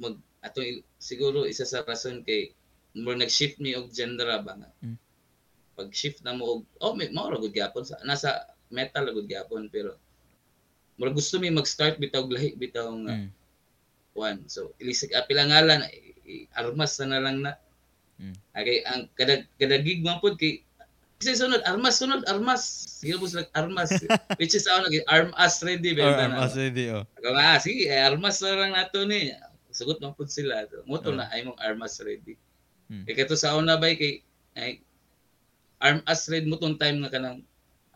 B: mag ato siguro isa sa rason kay murag nag-shift mi og genre ba nga.
A: Mm.
B: Pag shift na mo og oh may mao gud gyapon sa nasa metal gud gyapon pero murag gusto mi mag-start bitaw lahi bitaw nga
A: Mm.
B: kuan. So ilisig apil ang ngalan armas na, na lang na.
A: Mm.
B: Okay, ang kada kada gig man pud kay kasi sunod armas sunod armas. Sige po sila armas. Which is nag arm us ready ba
A: Armas Ready, oh.
B: Ako ah, sige, eh, armas na lang nato ni. Sugot man pud sila. Moto
A: Oh.
B: na ay mong armas ready.
A: Mm.
B: Kay kato sa una bay kay ay arm us ready mo tong time nga kanang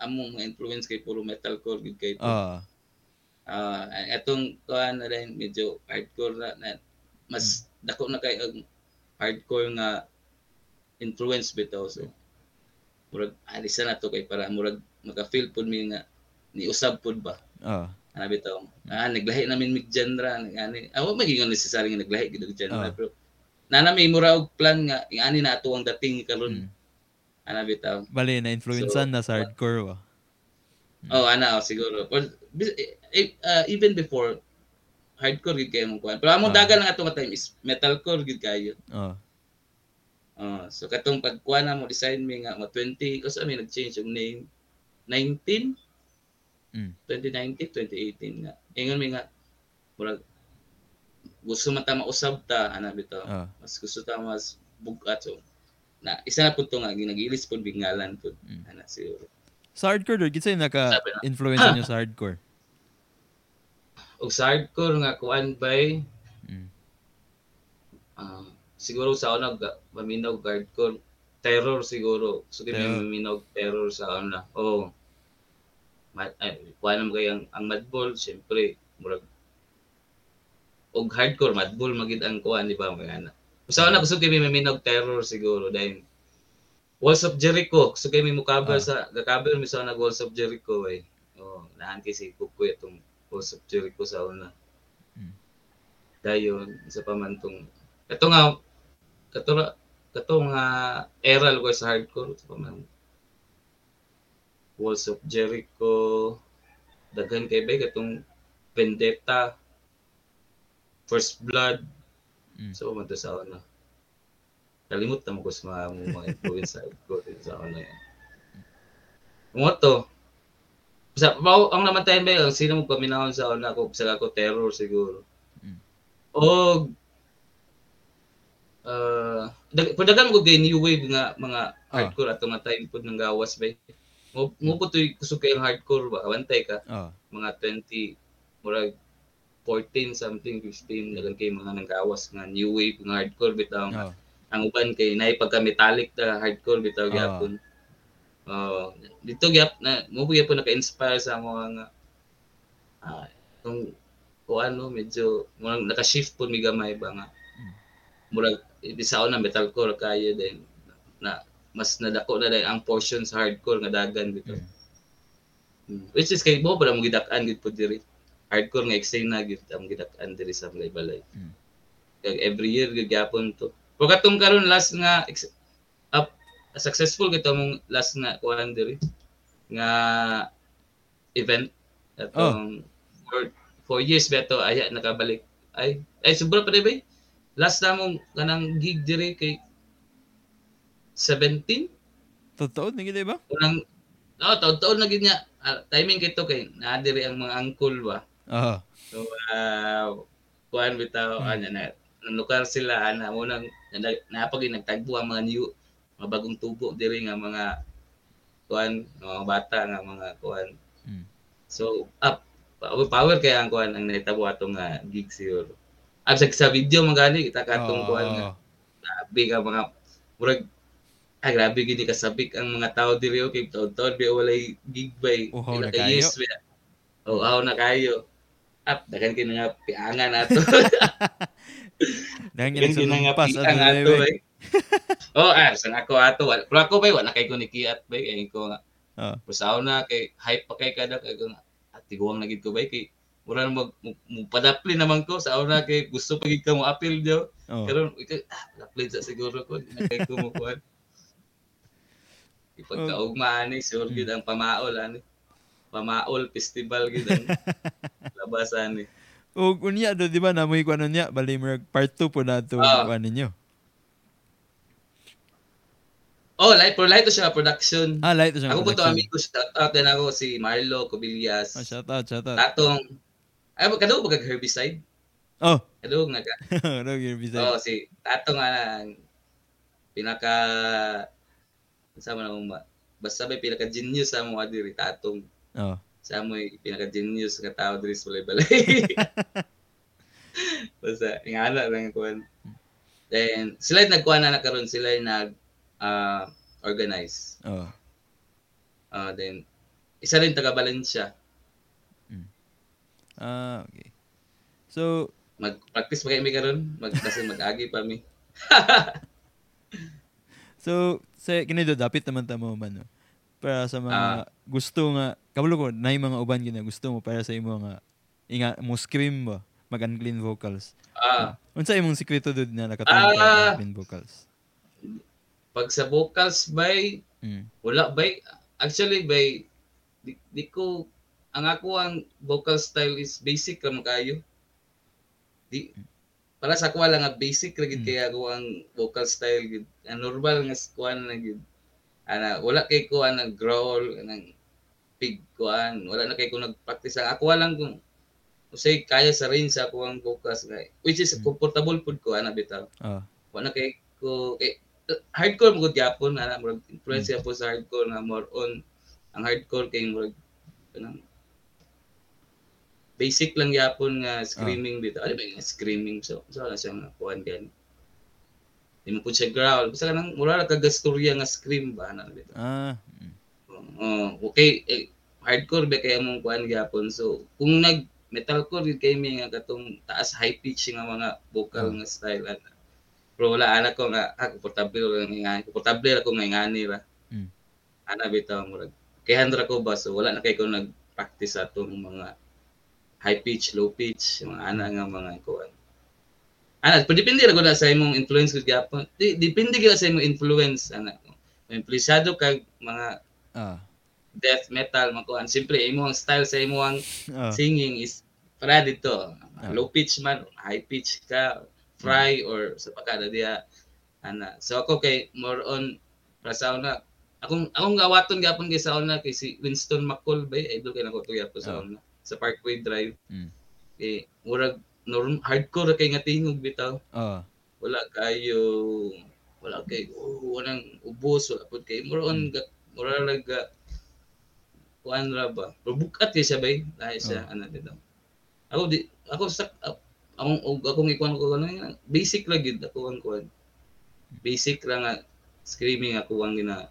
B: among mga influence kay puro metalcore gid kay
A: Oh.
B: Ah, etong kuan na rin medyo hardcore na, na mas dako na kay ang hardcore nga influence bitaw so murag alisa na to kay para murag maka-feel pud mi nga ni usab pud ba.
A: Oh.
B: Ano bitaw? Ah, naglahi namin mig genre ngani. Awa magiging necessary nga naglahi gid og genre
A: Ah.
B: pero nana may mura og plan nga ingani na ato ang dating karon.
A: Mm.
B: Ano bitaw?
A: Bali, na-influencean
B: So,
A: na sa hardcore ba?
B: Oh, ana oh, siguro. Eh, uh, even before hardcore gid kayo mong kuan. Pero among
A: Ah.
B: dagan lang ato nga time is metalcore gid kayo.
A: Oh.
B: Oh, so katong pagkuha na mo design mi nga mo 20 kasi mi nag-change yung name 19
A: Mm.
B: 2019 2018 nga. Ingon mi nga murag gusto man ta mausab ta ana bitaw.
A: Oh.
B: Mas gusto ta mas bugat so na isa na pud to nga ginagilis pud bingalan pud
A: Mm.
B: ana siguro.
A: Sa hardcore, Lord, yung naka-influence nyo sa hardcore.
B: Og sa hardcore nga kuan bay
A: Mm.
B: ah, siguro sa una ga- maminog hardcore terror siguro. So
A: Terror.
B: may maminog terror sa una. Oh. Mat ay kuan mo kay ang, ang Madball syempre murag og hardcore Madball magid ang kuan di ba mga ana. Sa una gusto kay may maminog terror siguro dahil Walls of Jericho. So kay may mukabar
A: Ah.
B: sa gakabar mi sa una Walls of Jericho ay. Oh, naan kay si Kukoy itong Walls of Jericho sa una.
A: Mm.
B: Dayon isa pa man tong ito nga katura kato nga era ko sa hardcore pa man. Walls of Jericho daghan kay bay katong Vendetta First Blood.
A: Mm.
B: so man to sa una kalimut na mo ko sa mga, mga influence sa hardcore din sa una yan mo to sa mao ang naman tayo ba ang sino mo paminahon sa una ko sa ako terror siguro.
A: Mm.
B: og uh, dag padagan mo gay new wave nga mga hardcore ato nga time pud nang gawas ba mo mo po tuy kusog kay hardcore ba? Awantay ka?
A: Oh.
B: mga 20 murag 14 something 15 dagan kay mga nang gawas nga new wave nga hardcore bitaw
A: Oh.
B: ang uban kay naay pagka metallic na hardcore bitaw
A: Ah.
B: gyapon. Oh dito gyap na mo po gyapon naka-inspire sa mga nga ah kung o ano medyo murag naka-shift po mi gamay ba nga. Murag bisa na metalcore kayo din. Na mas nadako na dahil ang portion sa hardcore nga dagan bitaw Mm. which is kay mo para mo gidak-an gid po diri. Hardcore nga eksena gid ang gidak-an diri sa balay balay.
A: Mm.
B: kag every year gid gyapon to. Pero katong karon last nga up successful gito mong last nga kuan diri nga event. Atong for four years beto aya nakabalik. Ay ay sobra pa ba last na mong kanang gig diri kay 17
A: Totoo, naging di ba?
B: unang oh taon-taon na gid nga Ah, timing kito kay naa diri ang mga angkol ba
A: Oo.
B: So, uh, kuhan bitaw,
A: Hmm.
B: ano na, nanukar sila, ana, mo nang, napag nagtagbo ang mga new, mga bagong tubo diri nga mga, kuhan, mga bata nga mga kuhan.
A: Mm.
B: So, up, power, power kaya ang kuhan, ang naitabo atong nga gig siguro. Ab sa, video mga gani, kita katong
A: Oo.
B: kuhan nga, grabe ka mga, murag, ay grabe gini kasabik ang mga tao diri okay taon-taon bi walay gig bay.
A: Uhaw na
B: ka
A: kayo.
B: oh aw na kayo. Up dagan kini nga piangan
A: Dahil
B: dagan kini nga
A: pas
B: piang ato bay. Oh ah sa ako ato wala pero ako bay wala kay ko nikiat bay. Kay ko nga
A: Ah.
B: Pusaw na kay hype pa kay kada kay ko nga at tiguang na gid ko bay kay mura na mag padapli naman ko sa una kay gusto pa gid ka mo appeal daw
A: Oh.
B: karon ikaw ah lapli sa siguro ko na kay ko mo kuan Ipagkaugmaan ni sure gid ang pamaol ani. Pamaol festival gid ang labasan ni.
A: O unya do di ba namoy ko ano niya bali mo part 2 po na to
B: Ah.
A: ano ninyo.
B: Oh, light for light to siya production.
A: Ah, light to siya.
B: ako po to
A: production.
B: amigo shout out din ako si Marlo Cobillas.
A: Ah, shout out, shout out.
B: Tatong ay ba kadto ba kag herbicide?
A: Oh,
B: Kadto nga ka.
A: you're busy.
B: Oh, si Tatong ang pinaka sa man akong ma- basta may pinaka genius sa mga diri Tatong
A: Oh.
B: sa mo pinaka genius nga tao diri sa balay-balay. Basta ingala lang ko. Then sila nagkuha na nakaroon sila nag ah, organize.
A: Oh.
B: Ah, then isa rin taga Valencia.
A: Ah, okay. So,
B: Mag-practice pa kami karon, mag kasi mag-agi pa mi.
A: So, sa kinido dapat naman ta mo man no. Para sa mga gusto nga kabalo ko na mga uban gina gusto mo para sa imo nga inga mo scream ba mag-unclean vocals.
B: Ah,
A: Unsa imong sikreto dud na nakatawag ka
B: Ah.
A: unclean vocals?
B: pag sa vocals bay
A: Mm.
B: wala bay actually bay di, di ko ang ako ang vocal style is basic ra kayo. Di para sa ako lang nga basic ra gid
A: Mm.
B: kaya ako ang vocal style gid. Ang normal nga kuan na gid. Ana wala kay ko ang growl ang pig kuan. Wala na kay ko nagpractice ang ako lang kung usay kaya sa range sa ako ang vocals nga which is
A: Mm.
B: comfortable pud ko ana bitaw.
A: Ah.
B: wala kay ko kay hardcore mo gud gyapon ana murag influence mm. po sa hardcore na more on ang hardcore kay murag kanang basic lang gyapon nga screaming bitaw ano ba yung screaming? So so na siya nga kuan gan di mo pud siya growl. Basta kanang mura ra ka gastorya nga scream ba ana bitaw
A: Ah. mm.
B: oh okay eh, hardcore ba kay among kuan gyapon so kung nag metalcore gid kay mi nga katong taas high pitch nga mga vocal
A: Oh.
B: nga style ana pero wala ana ko nga ah, komportable ra nga komportable ako nga ngani ra
A: Mm.
B: ana bitaw murag. Kay handra ko ba so wala na kay ko nag-practice sa atong mga high pitch low pitch mga ana nga mga kuan ana pero depende ra gud sa imong influence gud gyapon di, depende gyud sa imong influence ana influensyado kag mga
A: Ah.
B: death metal makuan siyempre imo ang style sa imo ang
A: Ah.
B: singing is para dito.
A: Ah.
B: low pitch man high pitch ka fry or sa pagkada diya ana so ako kay more on para sa una akong akong gawaton gyapon kay sa una kay si Winston McCall ba idol kay nako tuya po sa una sa Parkway Drive.
A: Mm.
B: kay murag norm hardcore kay nga tingog bitaw.
A: Ah.
B: wala kayo wala kay oh, walang ubos wala pud kay more on ga- mura lang ga kuan ra ba? Pero bukat kay siya bay. Dahil siya ano dito ako di ako sa uh, akong akong ikuan ko ano basic ra gid ako ang kuan. Basic ra nga screaming ako ang gina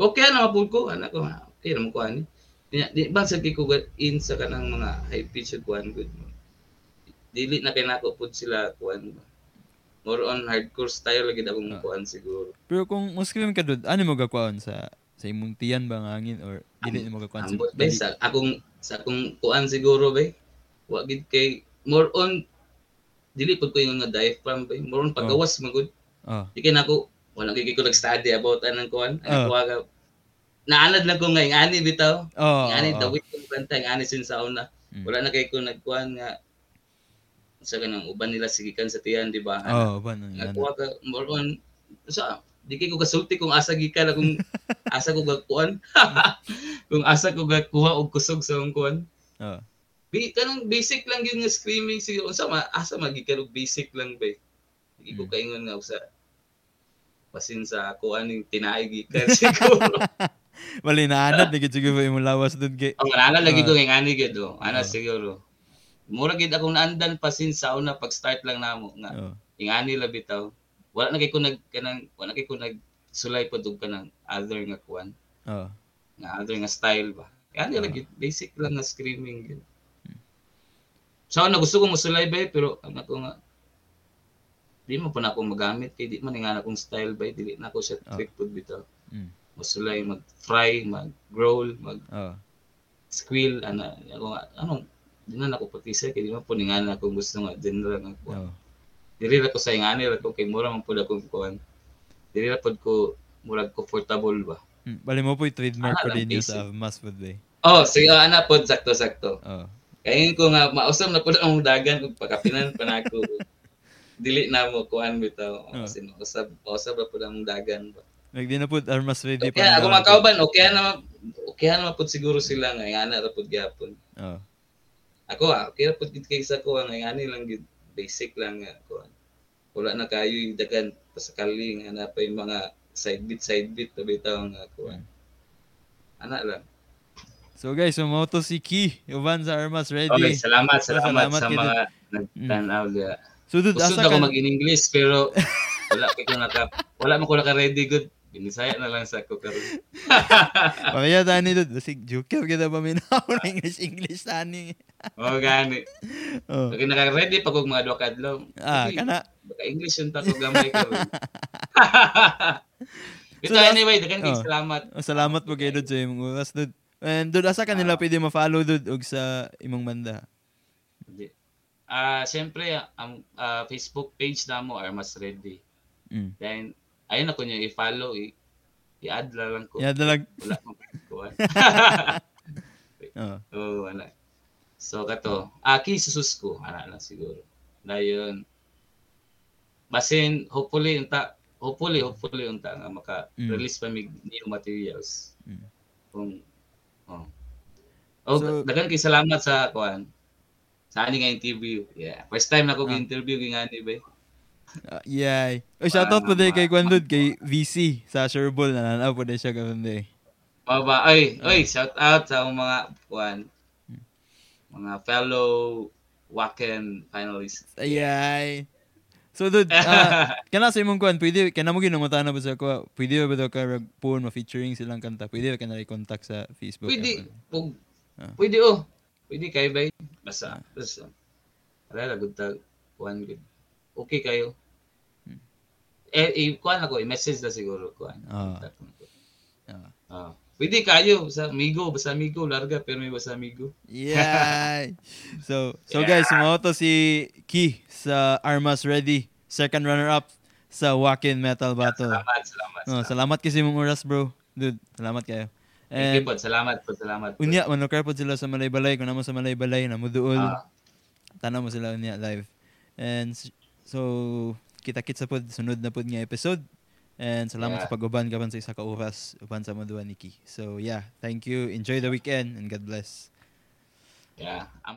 B: okay na mapud ko? Anak ko ha, okay ra mo kuan di, di ba sa ko in sa kanang mga high pitch ug kuan good dili na kay nako pud sila kuan ba more on hardcore style lagi akong
A: Ah.
B: kuan siguro.
A: Pero kung mo scream ka dud, ano mo gakuan? Sa sa imong tiyan ba nga hangin? Or dili mo gakuan sa
B: Ambot ba sa akong sa akong kuan siguro ba wa gid kay more on dili pud ko yung nga diaphragm ba more on paggawas magud.
A: Ah.
B: di kay nako wala kay ko nag-study about anang kuan
A: Ah.
B: ang kuwaga naanad lang ko nga yung ani bitaw
A: Oh.
B: yung ani
A: oh,
B: dawit kong kanta yung ani sin sauna
A: Mm.
B: wala na kay ko nagkuan nga sa kanang uban nila sigikan sa tiyan di ba
A: Oh, ba nang yan.
B: Nakuha ka, more on, sa, di kay ko kasulti kung asa gikan akong asa ko gakuan. kung asa ko gakuha og kusog sa akong kuan.
A: Oh.
B: Bi kanang basic lang yun nga screaming siguro. Unsa ma asa magikan og basic lang ba. Di ko
A: Mm.
B: kaingon nga usa basin sa kuan ning tinaay gikan siguro.
A: Wali naanad ni gid siguro imong lawas kay.
B: Ang lagi
A: Ah.
B: ko nga ani gid oh. Ana
A: Ah.
B: siguro. Mura gid akong naandan pasin sa una pag start lang namo nga
A: Oh.
B: ingani la bitaw wala na kay ko nag kanang wala kay ko nag sulay pa dug kanang other nga kuan
A: Oh.
B: nga other nga style ba kaya
A: Ah.
B: lagi basic lang nga screaming gyud so na gusto ko mosulay ba eh, pero ang ako nga di mo pa na ako magamit kay di man nga akong style ba eh, dili na ako siya
A: Ah.
B: trick pud bitaw
A: Mm.
B: Mosulay mag fry mag growl mag
A: Oh.
B: squeal ana ako nga ano di na ako pati kay di man po nga na akong gusto nga genre nga kuan
A: Oh.
B: dili ra ko sa ingani ra ko kay mura man pud akong kuan dili ra pud ko murag comfortable ba
A: Mm. Bali mo po trademark
B: Ah,
A: ko
B: lang
A: din sa Mass Food Day.
B: oh sige oh, ana pod sakto sakto
A: Oh.
B: kay ko nga mausam na pud ang dagan ug pakapinan pa nako dili na mo kuan bitaw
A: Oh.
B: kasi mausab mausab ra pud ang dagan ba
A: Like di na po Armas ready
B: okay ako makauban okay na ma- okay na pud siguro sila nga ingana ra pud gyapon
A: Oh.
B: ako ah okay ra pud gid kay sa ko nga ingani lang gid basic lang nga kuan wala na kayo yung dagan pasakali nga na pa yung mga side beat side beat to bitaw nga kuan ana lang
A: So guys, sumoto si Key. Uban sa Armas ready.
B: Okay, salamat, salamat,
A: salamat
B: sa
A: kay
B: mga nagtanaw diya.
A: So dude,
B: Gusto
A: asa
B: ako
A: ka?
B: mag-in-English pero wala ko naka wala man ko naka ready good. Binisaya na lang sa ko karon.
A: Pamaya tani dude. Basig joke kita pa minaw na English English tani.
B: Oh gani.
A: Oh.
B: Okay naka ready pa kog mga duha kadlaw.
A: Ah,
B: Okay,
A: kana
B: Baka English yung tako gamay karon. Ito
A: So,
B: anyway, dagan kay
A: oh.
B: salamat.
A: Oh, salamat po kayo dud sa imong oras dud. And dud asa kanila
B: Ah.
A: pwede ma-follow dud og sa imong banda.
B: Ah, siyempre ang ah, Facebook page namo are mas ready.
A: Mm.
B: Then ayun ako niyo i-follow, i- i-add na lang ko.
A: Ya dalag.
B: Wala akong kuwan.
A: Oh.
B: Oo, wala. So kato, aki susus ko, ana lang siguro. Dayon. Basin hopefully unta hopefully hopefully unta nga maka-release pa mig new materials.
A: Mm.
B: Kung oh. Oh,
A: So-
B: dagan kay salamat sa kuan. Sa ani nga interview. Yeah. First time na ko
A: Ah.
B: interview kay ngani ba.
A: Uh, yay. Oh, shoutout po din kay Kwan kay VC sa Sureball na nanaw po din siya karon day.
B: Baba, ay, ay, shout out sa mga kuan. Mga fellow Wacken finalists.
A: Ayay. So dude, ah, kana sa imong kuan, pwede kana mo ginamata na ba sa ko? Pwede ba daw ka rag phone ma featuring silang kanta? Pwede ba ka na i-contact sa Facebook?
B: Pwede, pug,
A: Ah.
B: pwede oh. Pwede kayo ba? Basta, basta. Wala, good tag. Kuan, good. Okay kayo.
A: Hmm.
B: Eh, i kuan ako, i-message na siguro kuan.
A: Ah.
B: Contact mo ko.
A: Ah.
B: Ah. Pwede kayo sa amigo, basta amigo, larga, pero may basta amigo.
A: Yay. So, so guys, sumaw to si Key sa Armas Ready, second runner up sa Wacken Metal Battle.
B: Salamat, salamat.
A: Oh, salamat kasi mong oras, bro. Dude, salamat kayo.
B: Thank you
A: And
B: po, salamat po, salamat po.
A: unya, manukar po sila sa Malay-Balay. Kung naman sa Malay-Balay, namuduol.
B: Ah.
A: Tanaw mo sila unya live. And so, kita-kits sa pod, sunod na pod nga episode. And salamat
B: Yeah.
A: sa pag-uban kapan sa isa ka oras uban sa Maduan Niki. So yeah, thank you. Enjoy the weekend and God bless.
B: Yeah. Am-